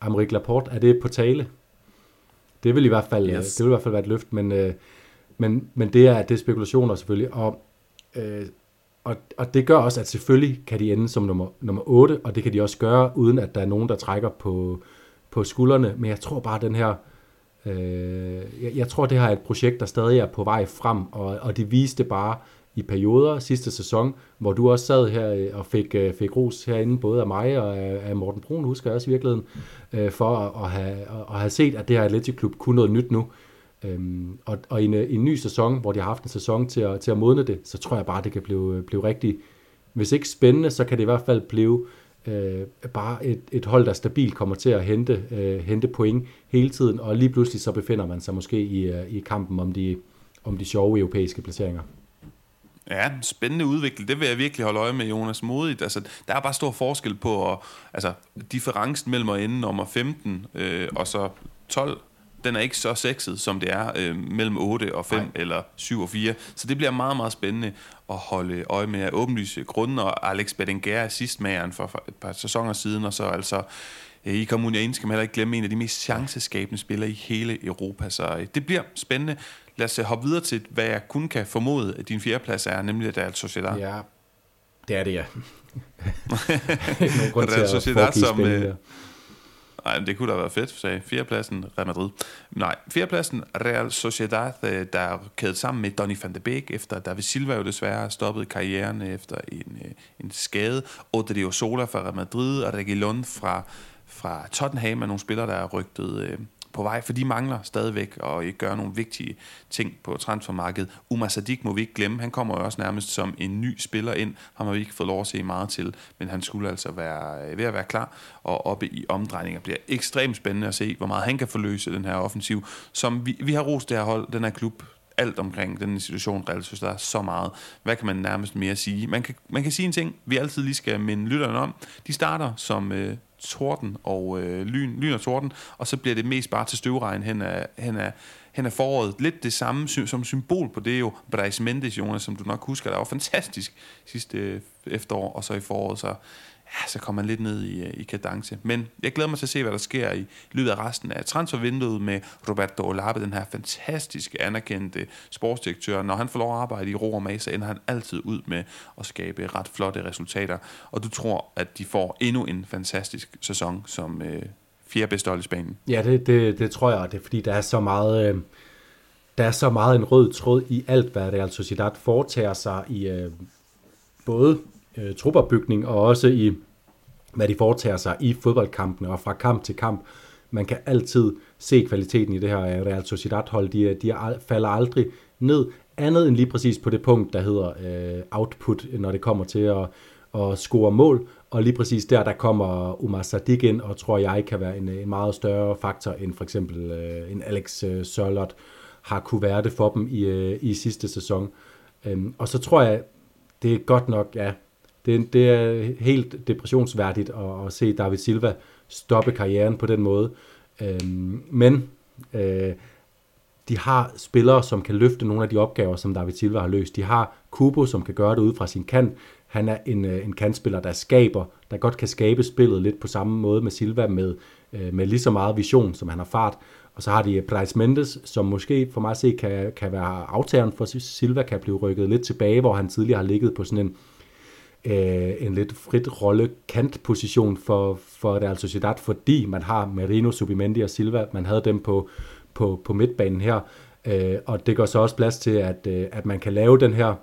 Amerik Laporte. Er det på tale? Det vil i hvert fald, yes. det vil i hvert fald være et løft, men, øh, men, men det er, det er spekulationer selvfølgelig, og, øh, og, og det gør også, at selvfølgelig kan de ende som nummer, nummer 8, og det kan de også gøre, uden at der er nogen, der trækker på, på skuldrene, men jeg tror bare, at den her, øh, jeg, jeg tror, det her er et projekt, der stadig er på vej frem, og, og det viste bare i perioder sidste sæson, hvor du også sad her øh, og fik, øh, fik ros herinde, både af mig og af, af Morten Brun, husker jeg også i virkeligheden, øh, for at, at, have, at have set, at det her Atletic Klub kunne noget nyt nu. Øhm, og, og i, en, i en ny sæson, hvor de har haft en sæson til at, til at modne det, så tror jeg bare, det kan blive, øh, blive rigtig, hvis ikke spændende, så kan det i hvert fald blive øh, bare et, et hold, der stabilt kommer til at hente, øh, hente point hele tiden, og lige pludselig så befinder man sig måske i, øh, i kampen om de, om de sjove europæiske placeringer. Ja, spændende udvikling. Det vil jeg virkelig holde øje med, Jonas Modigt. Altså, der er bare stor forskel på, at, altså, differencen mellem at ende nummer 15 øh, og så 12 den er ikke så sexet, som det er øh, mellem 8 og 5 Nej. eller 7 og 4. Så det bliver meget, meget spændende at holde øje med at åbenlyse grunden, og Alex Bedenger er sidstmageren for, for et par sæsoner siden, og så altså øh, i Comunia skal man heller ikke glemme en af de mest chanceskabende spillere i hele Europa. Så øh, det bliver spændende. Lad os øh, hoppe videre til, hvad jeg kun kan formode, at din fjerdeplads er, nemlig Real Sociedad. Ja, det er det, ja. (laughs) Nogen grund til Real Sociedad, som, øh, Nej, det kunne da være fedt, sagde fjerdepladsen Real Madrid. Nej, fjerdepladsen Real Sociedad, øh, der er kædet sammen med Donny van de Beek, efter David Silva jo desværre stoppet karrieren øh, efter en, øh, en skade. Odrio Sola fra Real Madrid og Reguilon fra, fra Tottenham er nogle spillere, der er rygtet øh, på vej, for de mangler stadigvæk og ikke gøre nogle vigtige ting på transfermarkedet. Umar Sadik må vi ikke glemme, han kommer jo også nærmest som en ny spiller ind, ham har vi ikke fået lov at se meget til, men han skulle altså være øh, ved at være klar, og oppe i omdrejninger bliver ekstremt spændende at se, hvor meget han kan forløse den her offensiv, som vi, vi har rost det her hold, den her klub, alt omkring den situation, Real Sociedad, så meget. Hvad kan man nærmest mere sige? Man kan, man kan sige en ting, vi altid lige skal minde lytterne om. De starter som øh, torden og øh, lyn, lyn og torden, og så bliver det mest bare til støvregn hen af, hen af, hen af foråret. Lidt det samme som symbol på det jo Brais Mendes, Jonas, som du nok husker, der var fantastisk sidste øh, efterår, og så i foråret, så ja, så kommer man lidt ned i, øh, i kadence. Men jeg glæder mig til at se, hvad der sker i løbet af resten af transfervinduet med Roberto Olabe, den her fantastisk anerkendte sportsdirektør. Når han får lov at arbejde i ro og mag, så ender han altid ud med at skabe ret flotte resultater. Og du tror, at de får endnu en fantastisk sæson som øh, fjerde bedste hold i Spanien? Ja, det, det, det tror jeg, det er fordi, der er så meget... Øh der er så meget en rød tråd i alt, hvad Real Sociedad foretager sig i øh, både øh, trupperbygning, og også i, hvad de foretager sig i fodboldkampene og fra kamp til kamp. Man kan altid se kvaliteten i det her Real Sociedad-hold. De, de falder aldrig ned, andet end lige præcis på det punkt, der hedder øh, output, når det kommer til at, at score mål. Og lige præcis der, der kommer Umar Sadik ind, og tror jeg kan være en, en meget større faktor end for eksempel øh, en Alex øh, Sørlot har kunne være det for dem i, øh, i sidste sæson. Øhm, og så tror jeg, det er godt nok, ja, det, det er helt depressionsværdigt at, at se David Silva stoppe karrieren på den måde. Øhm, men øh, de har spillere, som kan løfte nogle af de opgaver, som David Silva har løst. De har Kubo, som kan gøre det ud fra sin kant. Han er en, øh, en kantspiller, der skaber, der godt kan skabe spillet lidt på samme måde med Silva, med, øh, med lige så meget vision, som han har fart. Og så har de Price Mendes, som måske for mig at se kan, kan være aftageren for Silva, kan blive rykket lidt tilbage, hvor han tidligere har ligget på sådan en øh, en lidt frit rolle kantposition for, for Real Sociedad, fordi man har Merino, Subimendi og Silva, man havde dem på, på, på midtbanen her, øh, og det gør så også plads til, at, øh, at man kan lave den her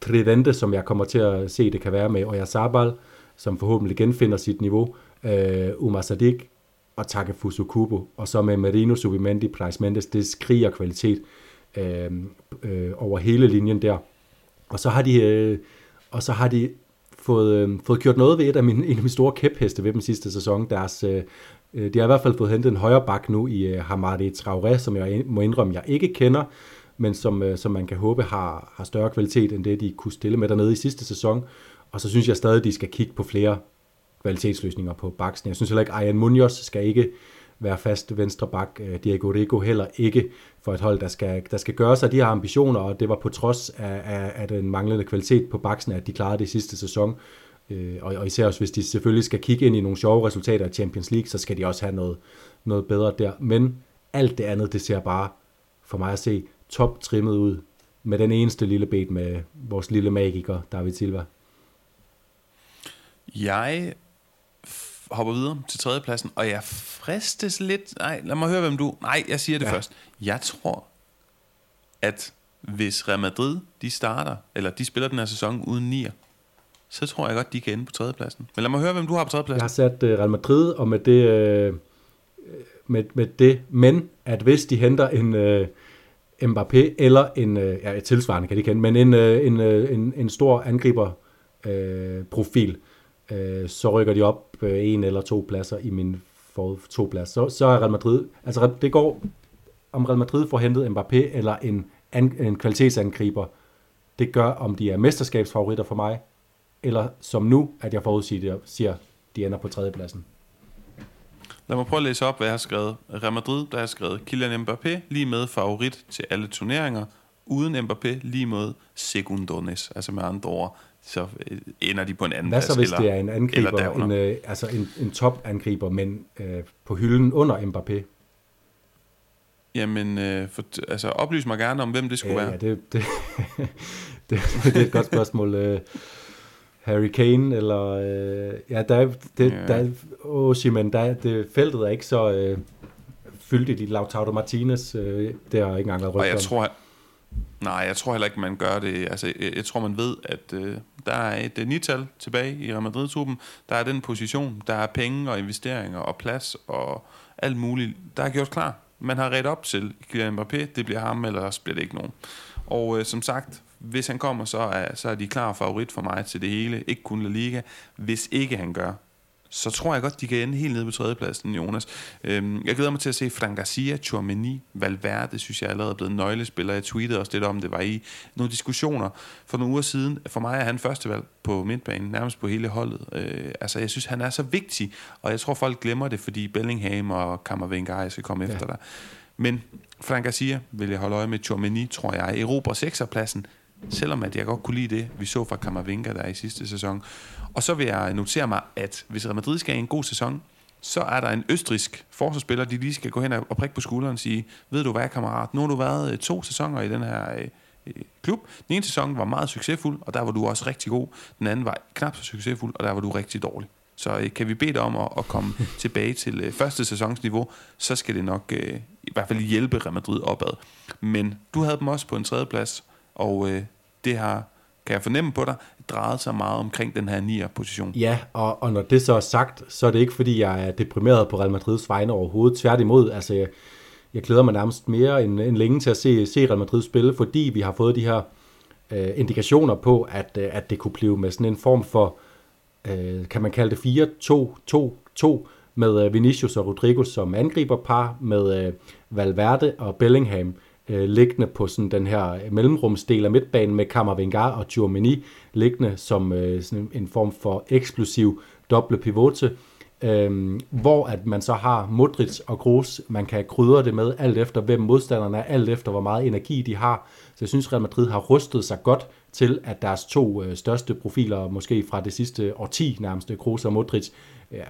tridente, som jeg kommer til at se, det kan være med Oyarzabal, som forhåbentlig genfinder sit niveau, øh, Umar Sadik, og Takefusu Kubo, og så med Marino Subimendi, Price Mendes, det skriger kvalitet øh, øh, over hele linjen der. Og så har de, øh, og så har de fået, øh, fået gjort noget ved et af mine, en af mine store kæpheste ved dem sidste sæson. Deres, øh, øh de har i hvert fald fået hentet en højre bak nu i øh, Hamadi Traoré, som jeg må indrømme, jeg ikke kender, men som, øh, som man kan håbe har, har større kvalitet end det, de kunne stille med dernede i sidste sæson. Og så synes jeg stadig, de skal kigge på flere kvalitetsløsninger på baksen. Jeg synes heller ikke, at Munoz skal ikke være fast venstre bak. Øh, Diego Rico heller ikke for et hold, der skal, der skal gøre sig de her ambitioner, og det var på trods af, af, af den manglende kvalitet på baksen, at de klarede det i sidste sæson. Øh, og, og især også, hvis de selvfølgelig skal kigge ind i nogle sjove resultater i Champions League, så skal de også have noget, noget bedre der. Men alt det andet, det ser bare for mig at se top trimmet ud med den eneste lille bed med vores lille magiker, David Silva. Jeg hopper videre til tredjepladsen, og jeg fristes lidt... Nej, lad mig høre, hvem du... Nej, jeg siger det ja. først. Jeg tror, at hvis Real Madrid, de starter, eller de spiller den her sæson uden nier, så tror jeg godt, de kan ende på tredjepladsen. Men lad mig høre, hvem du har på tredjepladsen. Jeg har sat uh, Real Madrid, og med det, uh, med, med det, men at hvis de henter en uh, Mbappé, eller en, ja, et tilsvarende kan de kende, men en, en, en, en stor angriber uh, profil, uh, så rykker de op Øh, en eller to pladser i min for to plads, Så, så er Real Madrid, altså det går, om Real Madrid får hentet Mbappé, eller en, en kvalitetsangriber, det gør, om de er mesterskabsfavoritter for mig, eller som nu, at jeg forudsiger, siger, de ender på tredjepladsen. Lad mig prøve at læse op, hvad jeg har skrevet. Real Madrid, der har skrevet Kylian Mbappé lige med favorit til alle turneringer, uden Mbappé lige med sekundones, altså med andre ord, så øh, ender de på en anden Hvad så, hvis eller, det er en angriber, en, øh, altså en, en top-angriber, men øh, på hylden under Mbappé? Jamen, øh, for, altså oplys mig gerne om, hvem det skulle ja, være. Ja, det, det, (laughs) det, det er et godt spørgsmål. Øh, Harry Kane, eller... Øh, ja, der er... Det, ja. Der er åh, Simon, der er, det, feltet er ikke så øh, fyldigt i Lautaro Martinez. Øh, det har ikke engang været rygtet jeg tror, Nej, jeg tror heller ikke, man gør det. Altså, jeg, jeg tror, man ved, at øh, der er et øh, nital tilbage i Real Madrid-truppen. Der er den position. Der er penge og investeringer og plads og alt muligt. Der er gjort klar. Man har ret op til Kylian Mbappé. Det bliver ham, eller også bliver det ikke nogen. Og øh, som sagt, hvis han kommer, så er, så er de klar favorit for mig til det hele. Ikke kun La Liga. Hvis ikke han gør, så tror jeg godt, de kan ende helt nede på tredjepladsen, Jonas. Øhm, jeg glæder mig til at se Frank Garcia, Chouameni, Valverde, synes jeg allerede er blevet nøglespiller. Jeg tweetede også lidt om, det var i nogle diskussioner for nogle uger siden. For mig er han førstevalg på midtbanen, nærmest på hele holdet. Øh, altså, jeg synes, han er så vigtig, og jeg tror, folk glemmer det, fordi Bellingham og Kammervengar skal komme ja. efter dig. Men Frank Garcia vil jeg holde øje med. Chouameni, tror jeg, Europa 6'er-pladsen selvom at jeg godt kunne lide det, vi så fra Kammervinga der i sidste sæson. Og så vil jeg notere mig, at hvis Real Madrid skal have en god sæson, så er der en østrisk forsvarsspiller, de lige skal gå hen og prikke på skulderen og sige, ved du hvad, kammerat, nu har du været øh, to sæsoner i den her øh, øh, klub. Den ene sæson var meget succesfuld, og der var du også rigtig god. Den anden var knap så succesfuld, og der var du rigtig dårlig. Så kan vi bede dig om at, at komme (laughs) tilbage til første sæsonsniveau, så skal det nok i hvert fald hjælpe Real Madrid opad. Men du havde dem også på en tredje plads, og øh, det har, kan jeg fornemme på dig, drejet sig meget omkring den her nier position. Ja, og, og når det så er sagt, så er det ikke fordi, jeg er deprimeret på Real Madrids vegne overhovedet. Tværtimod, altså jeg, jeg glæder mig nærmest mere end, end længe til at se, se Real Madrid spille, fordi vi har fået de her øh, indikationer på, at, øh, at det kunne blive med sådan en form for, øh, kan man kalde det 4-2-2-2, med øh, Vinicius og Rodrigo som angriberpar, med øh, Valverde og Bellingham øh, liggende på sådan den her mellemrumsdel af midtbanen med Kammervengar og Tchouameni liggende som øh, sådan en form for eksplosiv doble pivote, øh, hvor at man så har Modric og Kroos, man kan krydre det med alt efter hvem modstanderne er, alt efter hvor meget energi de har. Så jeg synes, Real Madrid har rustet sig godt til, at deres to øh, største profiler, måske fra det sidste årti nærmest, Kroos og Modric, ja,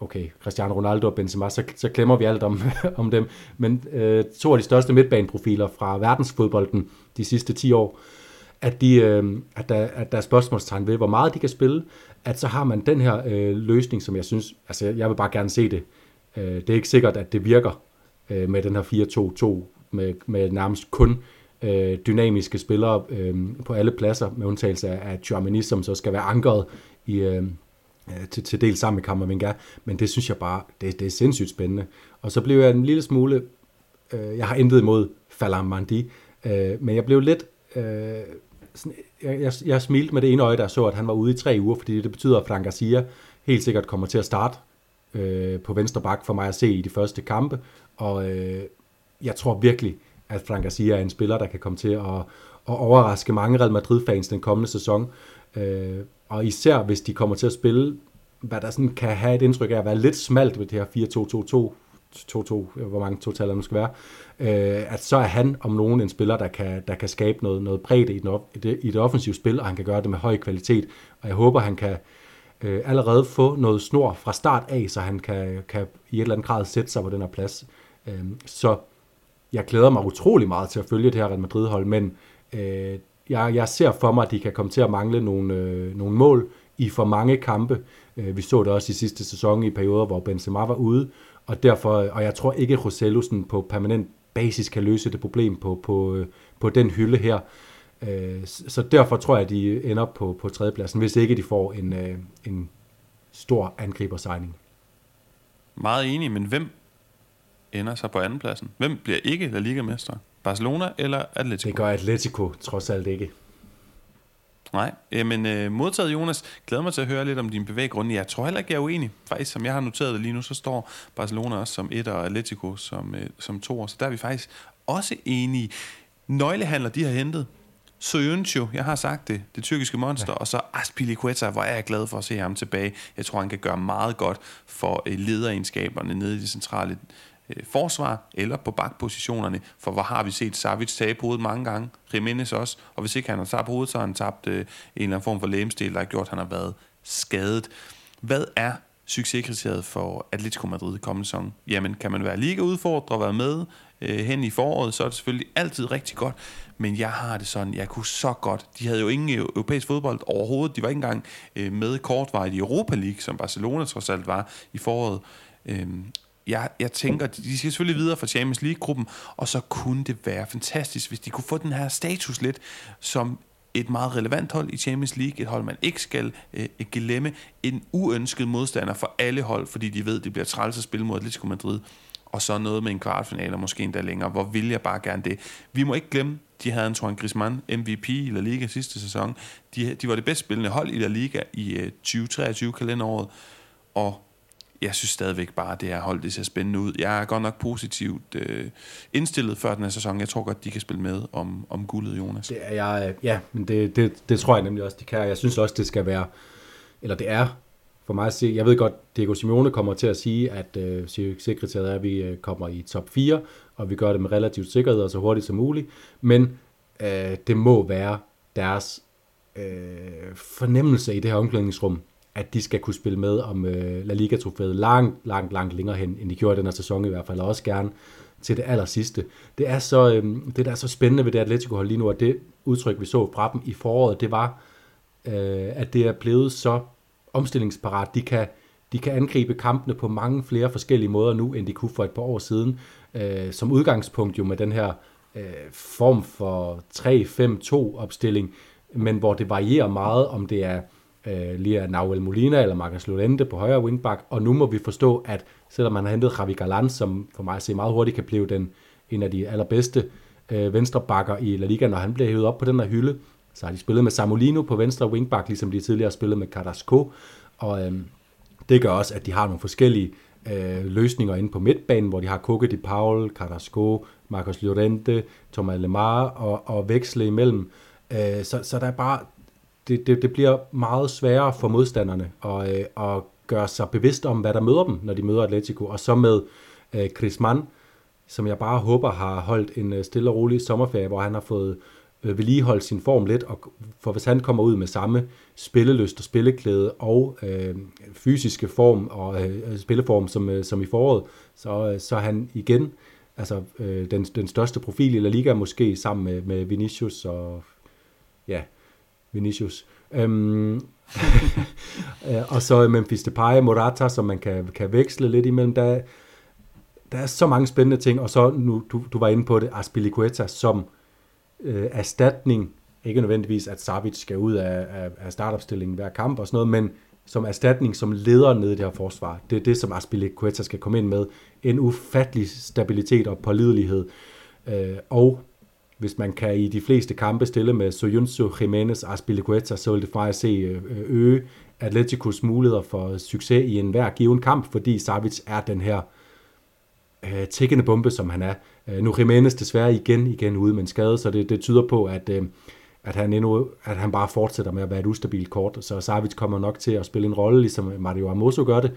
okay, Cristiano Ronaldo og Benzema, så, så glemmer vi alt om, (laughs) om dem. Men øh, to af de største midtbaneprofiler fra verdensfodbolden de sidste 10 år, at, de, øh, at, der, at der er spørgsmålstegn ved, hvor meget de kan spille, at så har man den her øh, løsning, som jeg synes, altså jeg vil bare gerne se det. Øh, det er ikke sikkert, at det virker øh, med den her 4-2-2, med, med nærmest kun øh, dynamiske spillere øh, på alle pladser, med undtagelse af, at Chouameni, som så skal være ankeret i, øh, Øh, til, til del sammen med Kammervinga, men det synes jeg bare, det, det er sindssygt spændende. Og så blev jeg en lille smule, øh, jeg har intet imod Falam Mandi, øh, men jeg blev lidt, øh, sådan, jeg, jeg, jeg smilte med det ene øje, der så, at han var ude i tre uger, fordi det betyder, at Frank Garcia helt sikkert kommer til at starte øh, på venstre bak for mig at se i de første kampe, og øh, jeg tror virkelig, at Frank Garcia er en spiller, der kan komme til at, at overraske mange Real Madrid-fans den kommende sæson. Øh, og især hvis de kommer til at spille, hvad der sådan kan have et indtryk af at være lidt smalt ved det her 4-2-2-2, 2-2, hvor mange totaler nu skal være, øh, at så er han om nogen en spiller, der kan, der kan skabe noget, noget bredt i, den op, i, det, i det offensive spil, og han kan gøre det med høj kvalitet. Og jeg håber, han kan øh, allerede få noget snor fra start af, så han kan, kan i et eller andet grad sætte sig på den her plads. Øh, så jeg glæder mig utrolig meget til at følge det her Real Madrid-hold, men øh, jeg, jeg ser for mig, at de kan komme til at mangle nogle, øh, nogle mål i for mange kampe. Øh, vi så det også i sidste sæson i perioder, hvor Benzema var ude, og derfor, og jeg tror ikke, at Rosello på permanent basis kan løse det problem på, på, øh, på den hylde her. Øh, så derfor tror jeg, at de ender på, på tredjepladsen, hvis ikke de får en, øh, en stor angribersegning. Meget enig, men hvem ender så på andenpladsen? Hvem bliver ikke La Liga-mester? Barcelona eller Atletico? Det gør Atletico trods alt ikke. Nej, men øh, modtaget Jonas, glæder mig til at høre lidt om din bevæggrunde. Jeg tror heller ikke, jeg er uenig. Faktisk, som jeg har noteret det lige nu, så står Barcelona også som et og Atletico som, øh, som to. Så der er vi faktisk også enige. Nøglehandler, de har hentet. Soyuncu, jeg har sagt det, det tyrkiske monster, ja. og så Aspilicueta, hvor er jeg glad for at se ham tilbage. Jeg tror, han kan gøre meget godt for øh, lederegenskaberne nede i det centrale øh, forsvar eller på bakpositionerne, for hvor har vi set Savic tabe hovedet mange gange, Jimenez også, og hvis ikke han har tabt hovedet, så har han tabt øh, en eller anden form for lægemstil, der har gjort, at han har været skadet. Hvad er succeskriteriet for Atletico Madrid kommende sæson? Jamen, kan man være liga udfordret og være med øh, hen i foråret, så er det selvfølgelig altid rigtig godt, men jeg har det sådan, jeg kunne så godt, de havde jo ingen europæisk fodbold overhovedet, de var ikke engang øh, med kortvarigt i Europa League, som Barcelona trods alt var i foråret, øh, jeg, jeg tænker, de skal selvfølgelig videre fra Champions League-gruppen, og så kunne det være fantastisk, hvis de kunne få den her status lidt som et meget relevant hold i Champions League, et hold, man ikke skal øh, glemme, en uønsket modstander for alle hold, fordi de ved, det bliver træls at spille mod Atletico Madrid, og så noget med en kvartfinale, og måske endda længere. Hvor vil jeg bare gerne det? Vi må ikke glemme, de havde Antoine Griezmann, MVP i La Liga sidste sæson. De, de var det bedst spillende hold i La Liga i øh, 2023 kalenderåret, og jeg synes stadigvæk bare, at det her hold det ser spændende ud. Jeg er godt nok positivt øh, indstillet før den her sæson. Jeg tror godt, de kan spille med om, om guldet, Jonas. Det er jeg, øh, ja, men det, det, det tror jeg nemlig også, de kan. Jeg synes også, det skal være, eller det er for mig at se, jeg ved godt, Diego Simeone kommer til at sige, at øh, sekretæret er, at vi øh, kommer i top 4, og vi gør det med relativt sikkerhed og så hurtigt som muligt, men øh, det må være deres øh, fornemmelse i det her omklædningsrum, at de skal kunne spille med om øh, La Liga-trofæet langt, langt, langt længere hen, end de gjorde den her sæson i hvert fald, og også gerne til det aller sidste. Det er så, øh, det der er så spændende ved det Atletico-hold lige nu, og det udtryk, vi så fra dem i foråret, det var, øh, at det er blevet så omstillingsparat. De kan, de kan angribe kampene på mange flere forskellige måder nu, end de kunne for et par år siden. Øh, som udgangspunkt jo med den her øh, form for 3-5-2 opstilling, men hvor det varierer meget, om det er øh, lige Nahuel Molina eller Marcus Llorente på højre wingback, og nu må vi forstå, at selvom man har hentet Javi Galan, som for mig at se meget hurtigt kan blive den, en af de allerbedste øh, venstrebakker i La Liga, når han bliver hævet op på den her hylde, så har de spillet med Samolino på venstre wingback, ligesom de tidligere har spillet med Carrasco, og øh, det gør også, at de har nogle forskellige øh, løsninger inde på midtbanen, hvor de har Koke de Paul, Carrasco, Marcos Llorente, Thomas Lemar og, og veksle imellem. Øh, så, så der er bare, det, det, det bliver meget sværere for modstanderne at, øh, at gøre sig bevidst om, hvad der møder dem, når de møder Atletico. Og så med øh, Chris Mann, som jeg bare håber har holdt en øh, stille og rolig sommerferie, hvor han har fået øh, vedligeholdt sin form lidt, og for hvis han kommer ud med samme spillelyst og spilleklæde og øh, fysiske form og øh, spilleform som, øh, som i foråret, så, øh, så han igen altså, øh, den, den største profil i La Liga, måske sammen med, med Vinicius og ja, Vinicius. Øhm, (laughs) øh, og så Memphis Depay, Morata, som man kan, kan veksle lidt imellem. Der, der er så mange spændende ting, og så nu, du, du var inde på det, Aspilicueta som øh, erstatning, ikke nødvendigvis, at Savic skal ud af, af, af startopstillingen hver kamp og sådan noget, men som erstatning, som leder ned i det her forsvar. Det er det, som Aspilicueta skal komme ind med. En ufattelig stabilitet og pålidelighed. Øh, og hvis man kan i de fleste kampe stille med Soyuncu, Jimenez og Aspilicueta, så vil det faktisk se øh, øge Atleticos muligheder for succes i enhver given kamp, fordi Savic er den her øh, tækkende bombe, som han er. Øh, nu Jimenez desværre igen igen ude med en skade, så det, det tyder på, at, øh, at, han endnu, at han bare fortsætter med at være et ustabilt kort. Så Savic kommer nok til at spille en rolle, ligesom Mario Amoso gør det,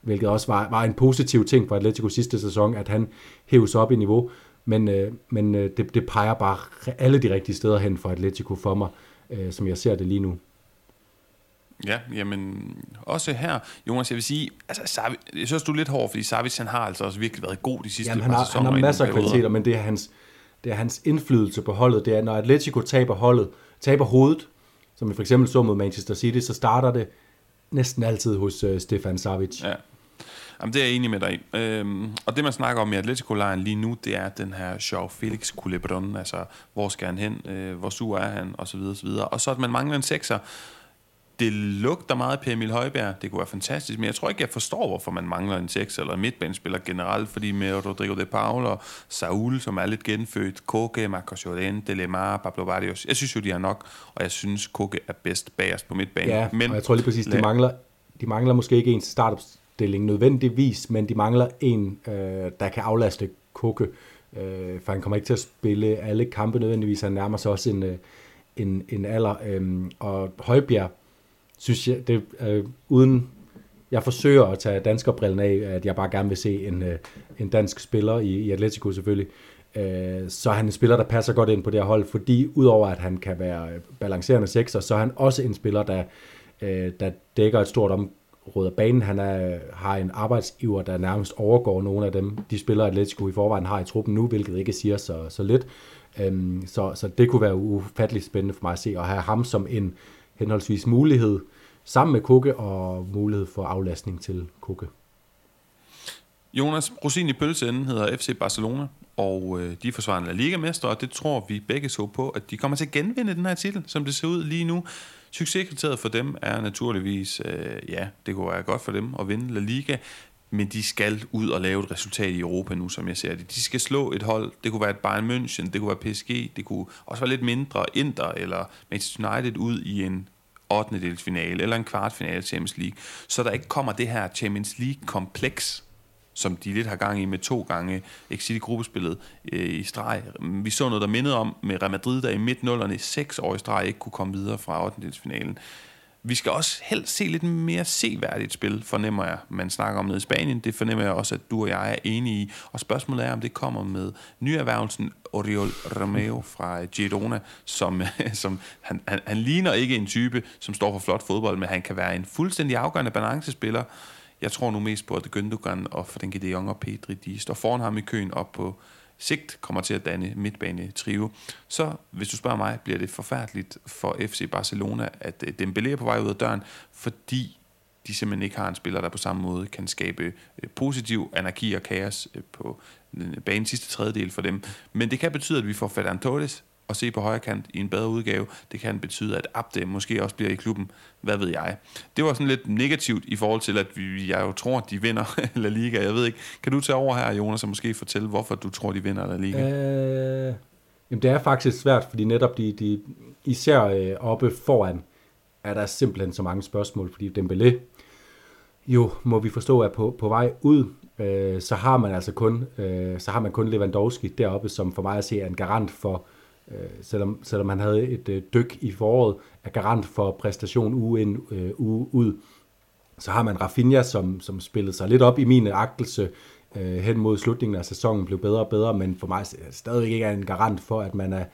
hvilket også var, var en positiv ting for Atletico sidste sæson, at han hæves op i niveau. Men, øh, men øh, det, det peger bare alle de rigtige steder hen for Atletico for mig, øh, som jeg ser det lige nu. Ja, jamen også her, Jonas, jeg vil sige, altså Savic, jeg synes, du er lidt hård, fordi Savic han har altså også virkelig været god de sidste jamen, han har, sæsoner. Han har masser af kvaliteter, men det er, hans, det er hans indflydelse på holdet. Det er, når Atletico taber holdet, taber hovedet, som vi for eksempel så mod Manchester City, så starter det næsten altid hos uh, Stefan Savic. Ja. Jamen, det er jeg enig med dig i. Øhm, og det, man snakker om i Atletico-lejen lige nu, det er den her Joao Felix Culebron, altså hvor skal han hen, øh, hvor sur er han, og så videre, og så videre. Og så at man mangler en sekser, det lugter meget på Emil Højbjerg. Det kunne være fantastisk, men jeg tror ikke, jeg forstår, hvorfor man mangler en 6 eller en midtbanespiller generelt, fordi med Rodrigo de Paul og Saul, som er lidt genfødt, Koke, Marcos Llorente, Lemar, Pablo Barrios, jeg synes jo, de har nok, og jeg synes, Koke er bedst bagerst på midtbanen. Ja, men, og jeg tror lige præcis, de mangler, de mangler måske ikke en stilling nødvendigvis, men de mangler en, øh, der kan aflaste Koke, øh, for han kommer ikke til at spille alle kampe nødvendigvis, han nærmer sig også en, øh, en, en alder, øh, og Højbjerg, synes jeg, det øh, uden jeg forsøger at tage danskerbrillen af, at jeg bare gerne vil se en, øh, en dansk spiller i, i Atletico selvfølgelig. Øh, så er han en spiller, der passer godt ind på det her hold, fordi udover at han kan være balancerende sekser, så er han også en spiller, der, øh, der dækker et stort område råder banen. Han er, har en arbejdsiver, der nærmest overgår nogle af dem, de spillere Atletico i forvejen har i truppen nu, hvilket ikke siger så, så lidt. Øhm, så, så det kunne være ufatteligt spændende for mig at se, at have ham som en, henholdsvis mulighed sammen med Kukke og mulighed for aflastning til Kukke. Jonas Rosin i pølseenden hedder FC Barcelona, og øh, de er forsvarende Liga-mester, og det tror vi begge så på, at de kommer til at genvinde den her titel, som det ser ud lige nu. Succeskriteriet for dem er naturligvis, øh, ja, det kunne være godt for dem at vinde La Liga, men de skal ud og lave et resultat i Europa nu, som jeg ser det. De skal slå et hold, det kunne være et Bayern München, det kunne være PSG, det kunne også være lidt mindre Inter eller Manchester United ud i en 8. delsfinale eller en kvartfinale Champions League, så der ikke kommer det her Champions League-kompleks, som de lidt har gang i med to gange exit gruppespillet øh, i streg. Vi så noget, der mindede om med Real Madrid, der i midt-nullerne seks år i streg ikke kunne komme videre fra 8. Vi skal også helst se lidt mere seværdigt spil, fornemmer jeg, man snakker om nede i Spanien. Det fornemmer jeg også, at du og jeg er enige i. Og spørgsmålet er, om det kommer med nyerhvervelsen Oriol Romeo fra Girona, som, øh, som han, han, han ligner ikke en type, som står for flot fodbold, men han kan være en fuldstændig afgørende balancespiller. Jeg tror nu mest på, at Gündogan og Frenkie de Jong og Pedri, de står foran ham i køen op på sigt kommer til at danne midtbane trio. Så, hvis du spørger mig, bliver det forfærdeligt for FC Barcelona, at øh, Dembélé er på vej ud af døren, fordi de simpelthen ikke har en spiller, der på samme måde kan skabe øh, positiv anarki og kaos øh, på banens sidste tredjedel for dem. Men det kan betyde, at vi får Ferran Torres at se på højre kant i en bedre udgave. Det kan betyde, at Abde måske også bliver i klubben. Hvad ved jeg? Det var sådan lidt negativt i forhold til, at vi, jeg jo tror, at de vinder (laughs) La Liga. Jeg ved ikke. Kan du tage over her, Jonas, og måske fortælle, hvorfor du tror, de vinder La Liga? Øh, jamen, det er faktisk svært, fordi netop de, de især øh, oppe foran, er der simpelthen så mange spørgsmål, fordi Dembélé jo, må vi forstå, er på, på vej ud, øh, så har man altså kun, øh, så har man kun Lewandowski deroppe, som for mig at se er en garant for, øh, Øh, selvom, selvom han havde et øh, dyk i foråret, er garant for præstation uge ind, øh, uge ud. Så har man Rafinha, som, som spillede sig lidt op i min agtelse øh, hen mod slutningen af sæsonen, blev bedre og bedre, men for mig er stadig ikke en garant for, at man, er,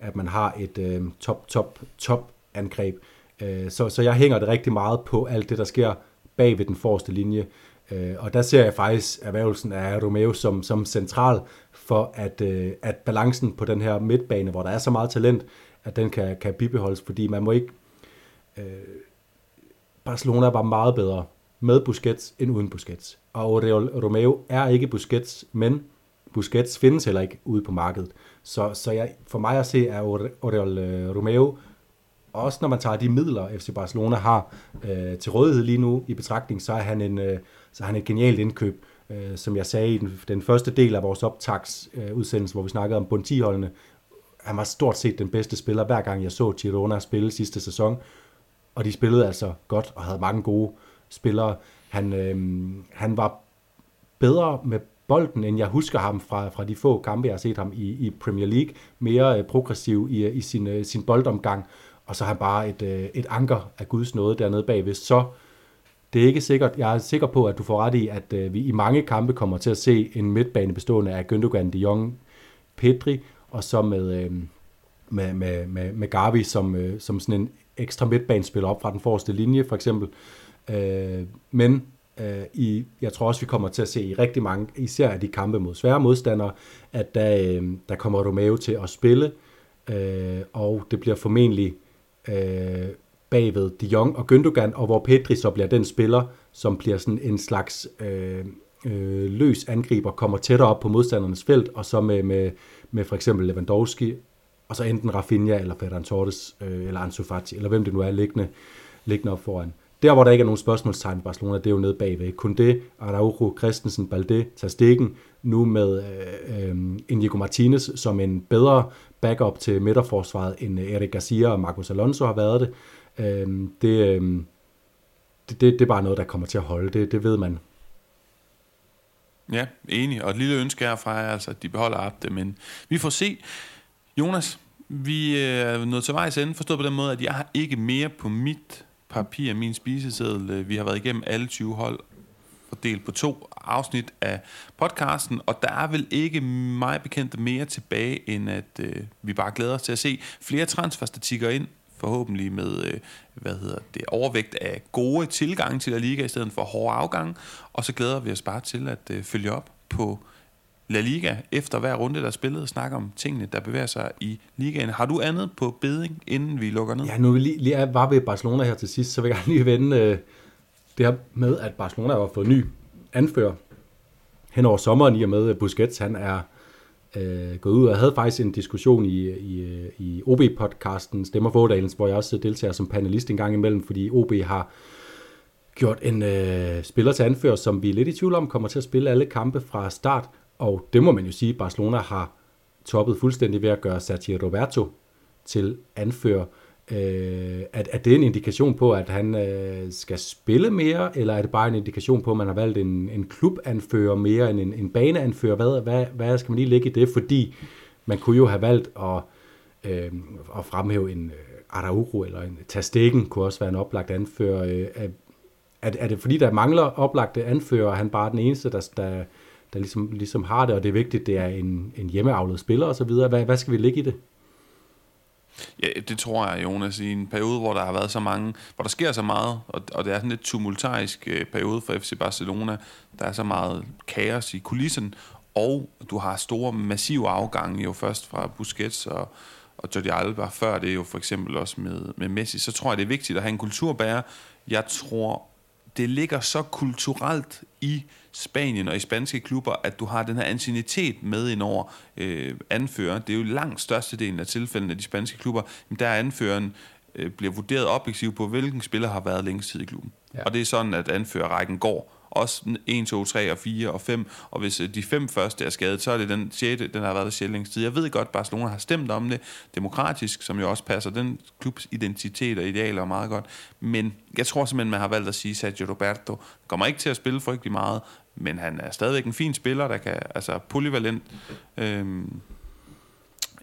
at man har et øh, top, top, top angreb. Øh, så, så jeg hænger det rigtig meget på alt det, der sker bag ved den forreste linje. Øh, og der ser jeg faktisk erhvervelsen af Romeo som, som central for, at, øh, at balancen på den her midtbane, hvor der er så meget talent, at den kan, kan bibeholdes, fordi man må ikke... Øh, Barcelona var meget bedre med Busquets end uden Busquets. Og Oriol Romeo er ikke Busquets, men Busquets findes heller ikke ude på markedet. Så, så jeg, for mig at se er Oriol øh, Romeo også når man tager de midler, FC Barcelona har øh, til rådighed lige nu i betragtning, så er han, en, øh, så er han et genialt indkøb. Øh, som jeg sagde i den, den første del af vores optagsudsendelse, øh, udsendelse, hvor vi snakkede om Bontiholdene, han var stort set den bedste spiller, hver gang jeg så Girona spille sidste sæson. Og de spillede altså godt og havde mange gode spillere. Han, øh, han var bedre med bolden, end jeg husker ham fra, fra de få kampe, jeg har set ham i, i Premier League. Mere øh, progressiv i, øh, i sin, øh, sin boldomgang. Og så har han bare et, øh, et anker af Guds nåde dernede bagved. Så det er ikke sikkert. Jeg er sikker på, at du får ret i, at øh, vi i mange kampe kommer til at se en midtbane bestående af Gündogan, De Jong, Pedri, og så med, øh, med, med, med, med Gavi som, øh, som sådan en ekstra midtbanespiller op fra den forreste linje, for eksempel. Øh, men øh, i, jeg tror også, vi kommer til at se i rigtig mange, især af de kampe mod svære modstandere, at der, øh, der kommer Romeo til at spille, øh, og det bliver formentlig øh, bagved De Jong og Gündogan, og hvor Pedri så bliver den spiller, som bliver sådan en slags øh, øh, løs angriber, kommer tættere op på modstandernes felt, og så med, med, med for eksempel Lewandowski, og så enten Rafinha, eller Ferran Torres, øh, eller Ansu Fati, eller hvem det nu er, liggende, liggende op foran. Der, hvor der ikke er nogen spørgsmålstegn i Barcelona, det er jo nede bagved. Kun Araujo, Christensen, Balde, Tastikken, nu med øh, øh, Inigo Martinez som en bedre backup til midterforsvaret, end Eric Garcia og Marcos Alonso har været det. Øh, det, øh, det, det, det er bare noget, der kommer til at holde. Det, det ved man. Ja, enig. Og et lille ønske herfra er altså, at de beholder Abde, men vi får se. Jonas, vi øh, er nået til vejs ende, forstået på den måde, at jeg har ikke mere på mit papir, min spiseseddel. Øh, vi har været igennem alle 20 hold fordelt på to afsnit af podcasten, og der er vel ikke mig bekendt mere tilbage, end at øh, vi bare glæder os til at se flere transferstatikker ind, forhåbentlig med øh, hvad hedder det, overvægt af gode tilgange til La Liga i stedet for hårde afgange, og så glæder vi os bare til at øh, følge op på La Liga efter hver runde, der er spillet, og snakke om tingene, der bevæger sig i ligaen. Har du andet på beding, inden vi lukker ned? Ja, nu vi lige, lige var ved Barcelona her til sidst, så vil jeg gerne lige vende øh, det her med, at Barcelona har fået ny anfører hen over sommeren, i og med at Busquets han er øh, gået ud. Jeg havde faktisk en diskussion i, i, i OB-podcasten Stemmer Fådalens, hvor jeg også deltager som panelist en gang imellem, fordi OB har gjort en øh, spiller til anfører, som vi er lidt i tvivl om, kommer til at spille alle kampe fra start. Og det må man jo sige, Barcelona har toppet fuldstændig ved at gøre Sergio Roberto til anfører. Øh, Øh, er, at det er en indikation på, at han øh, skal spille mere, eller er det bare en indikation på, at man har valgt en, en klubanfører mere end en, en baneanfører? Hvad, hvad, hvad skal man lige lægge i det? Fordi man kunne jo have valgt at, øh, at fremhæve en øh, Araujo eller en Tastikken kunne også være en oplagt anfører. Øh, er, er det fordi, der mangler oplagte anfører, og han bare er den eneste, der, der, der ligesom, ligesom har det, og det er vigtigt, det er en, en hjemmeavlet spiller osv. Hvad, hvad skal vi lægge i det? Ja, det tror jeg, Jonas, i en periode, hvor der har været så mange, hvor der sker så meget, og, og det er sådan lidt tumultarisk øh, periode for FC Barcelona, der er så meget kaos i kulissen, og du har store, massive afgange, jo først fra Busquets og, og Jordi Alba, før det jo for eksempel også med, med Messi, så tror jeg, det er vigtigt at have en kulturbærer. Jeg tror, det ligger så kulturelt i Spanien og i spanske klubber, at du har den her ancienitet med ind over øh, anfører. Det er jo langt størstedelen af tilfældene af de spanske klubber, der er anføreren øh, bliver vurderet objektivt på, hvilken spiller har været længst tid i klubben. Ja. Og det er sådan, at anførerrækken går. Også 1, 2, 3 og 4 og 5. Og hvis øh, de fem første er skadet, så er det den sjette, den har været der sjældent tid. Jeg ved godt, Barcelona har stemt om det demokratisk, som jo også passer den klubs identitet og idealer meget godt. Men jeg tror simpelthen, man har valgt at sige, at Sergio Roberto kommer ikke til at spille frygtelig meget, men han er stadigvæk en fin spiller, der kan, altså polyvalent, øhm,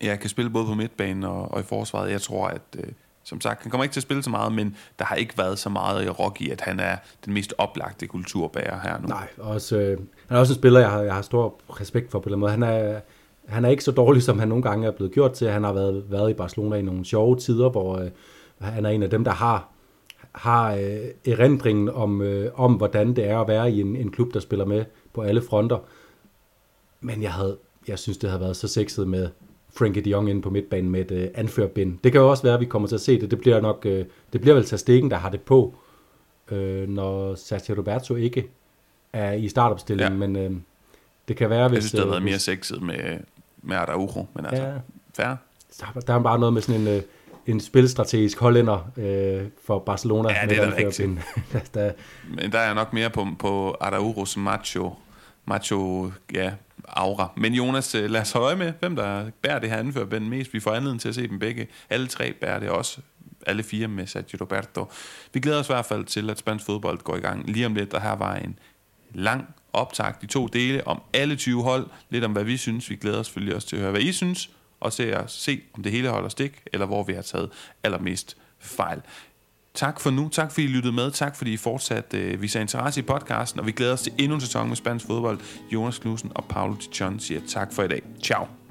ja, kan spille både på midtbanen og, og i forsvaret. Jeg tror, at øh, som sagt, han kommer ikke til at spille så meget, men der har ikke været så meget i rock i, at han er den mest oplagte kulturbærer her nu. Nej, også, øh, han er også en spiller, jeg har, jeg har stor respekt for på den måde. Han er, han er ikke så dårlig, som han nogle gange er blevet gjort til. Han har været, været i Barcelona i nogle sjove tider, hvor øh, han er en af dem, der har har øh, erindringen om, øh, om, hvordan det er at være i en, en klub, der spiller med på alle fronter. Men jeg, havde, jeg synes, det havde været så sexet med Frankie de Jong inde på midtbanen med et øh, anførbind. Det kan jo også være, at vi kommer til at se det. Det bliver nok, øh, det bliver vel Tastikken, der har det på, øh, når Sergio Roberto ikke er i startopstillingen. Ja. Men øh, det kan være, hvis... Jeg synes, det havde været mere sexet med, med Araujo, men altså, ja. fair. Der, der er bare noget med sådan en... Øh, en spilstrategisk hollænder øh, for Barcelona. Ja, det er da rigtigt. (laughs) der, der, Men der er nok mere på, på Arauros macho, macho ja, aura. Men Jonas, øh, lad os holde med, hvem der bærer det her anførbind mest. Vi får anledning til at se dem begge. Alle tre bærer det også. Alle fire med Sergio Roberto. Vi glæder os i hvert fald til, at spansk fodbold går i gang lige om lidt. Der her var en lang optag i to dele om alle 20 hold. Lidt om, hvad vi synes. Vi glæder os selvfølgelig også til at høre, hvad I synes. Og se, se om det hele holder stik, eller hvor vi har taget allermest fejl. Tak for nu. Tak fordi I lyttede med. Tak fordi I fortsat øh, viser interesse i podcasten. Og vi glæder os til endnu en sæson med spansk fodbold. Jonas Knudsen og Paolo Tichon siger tak for i dag. Ciao.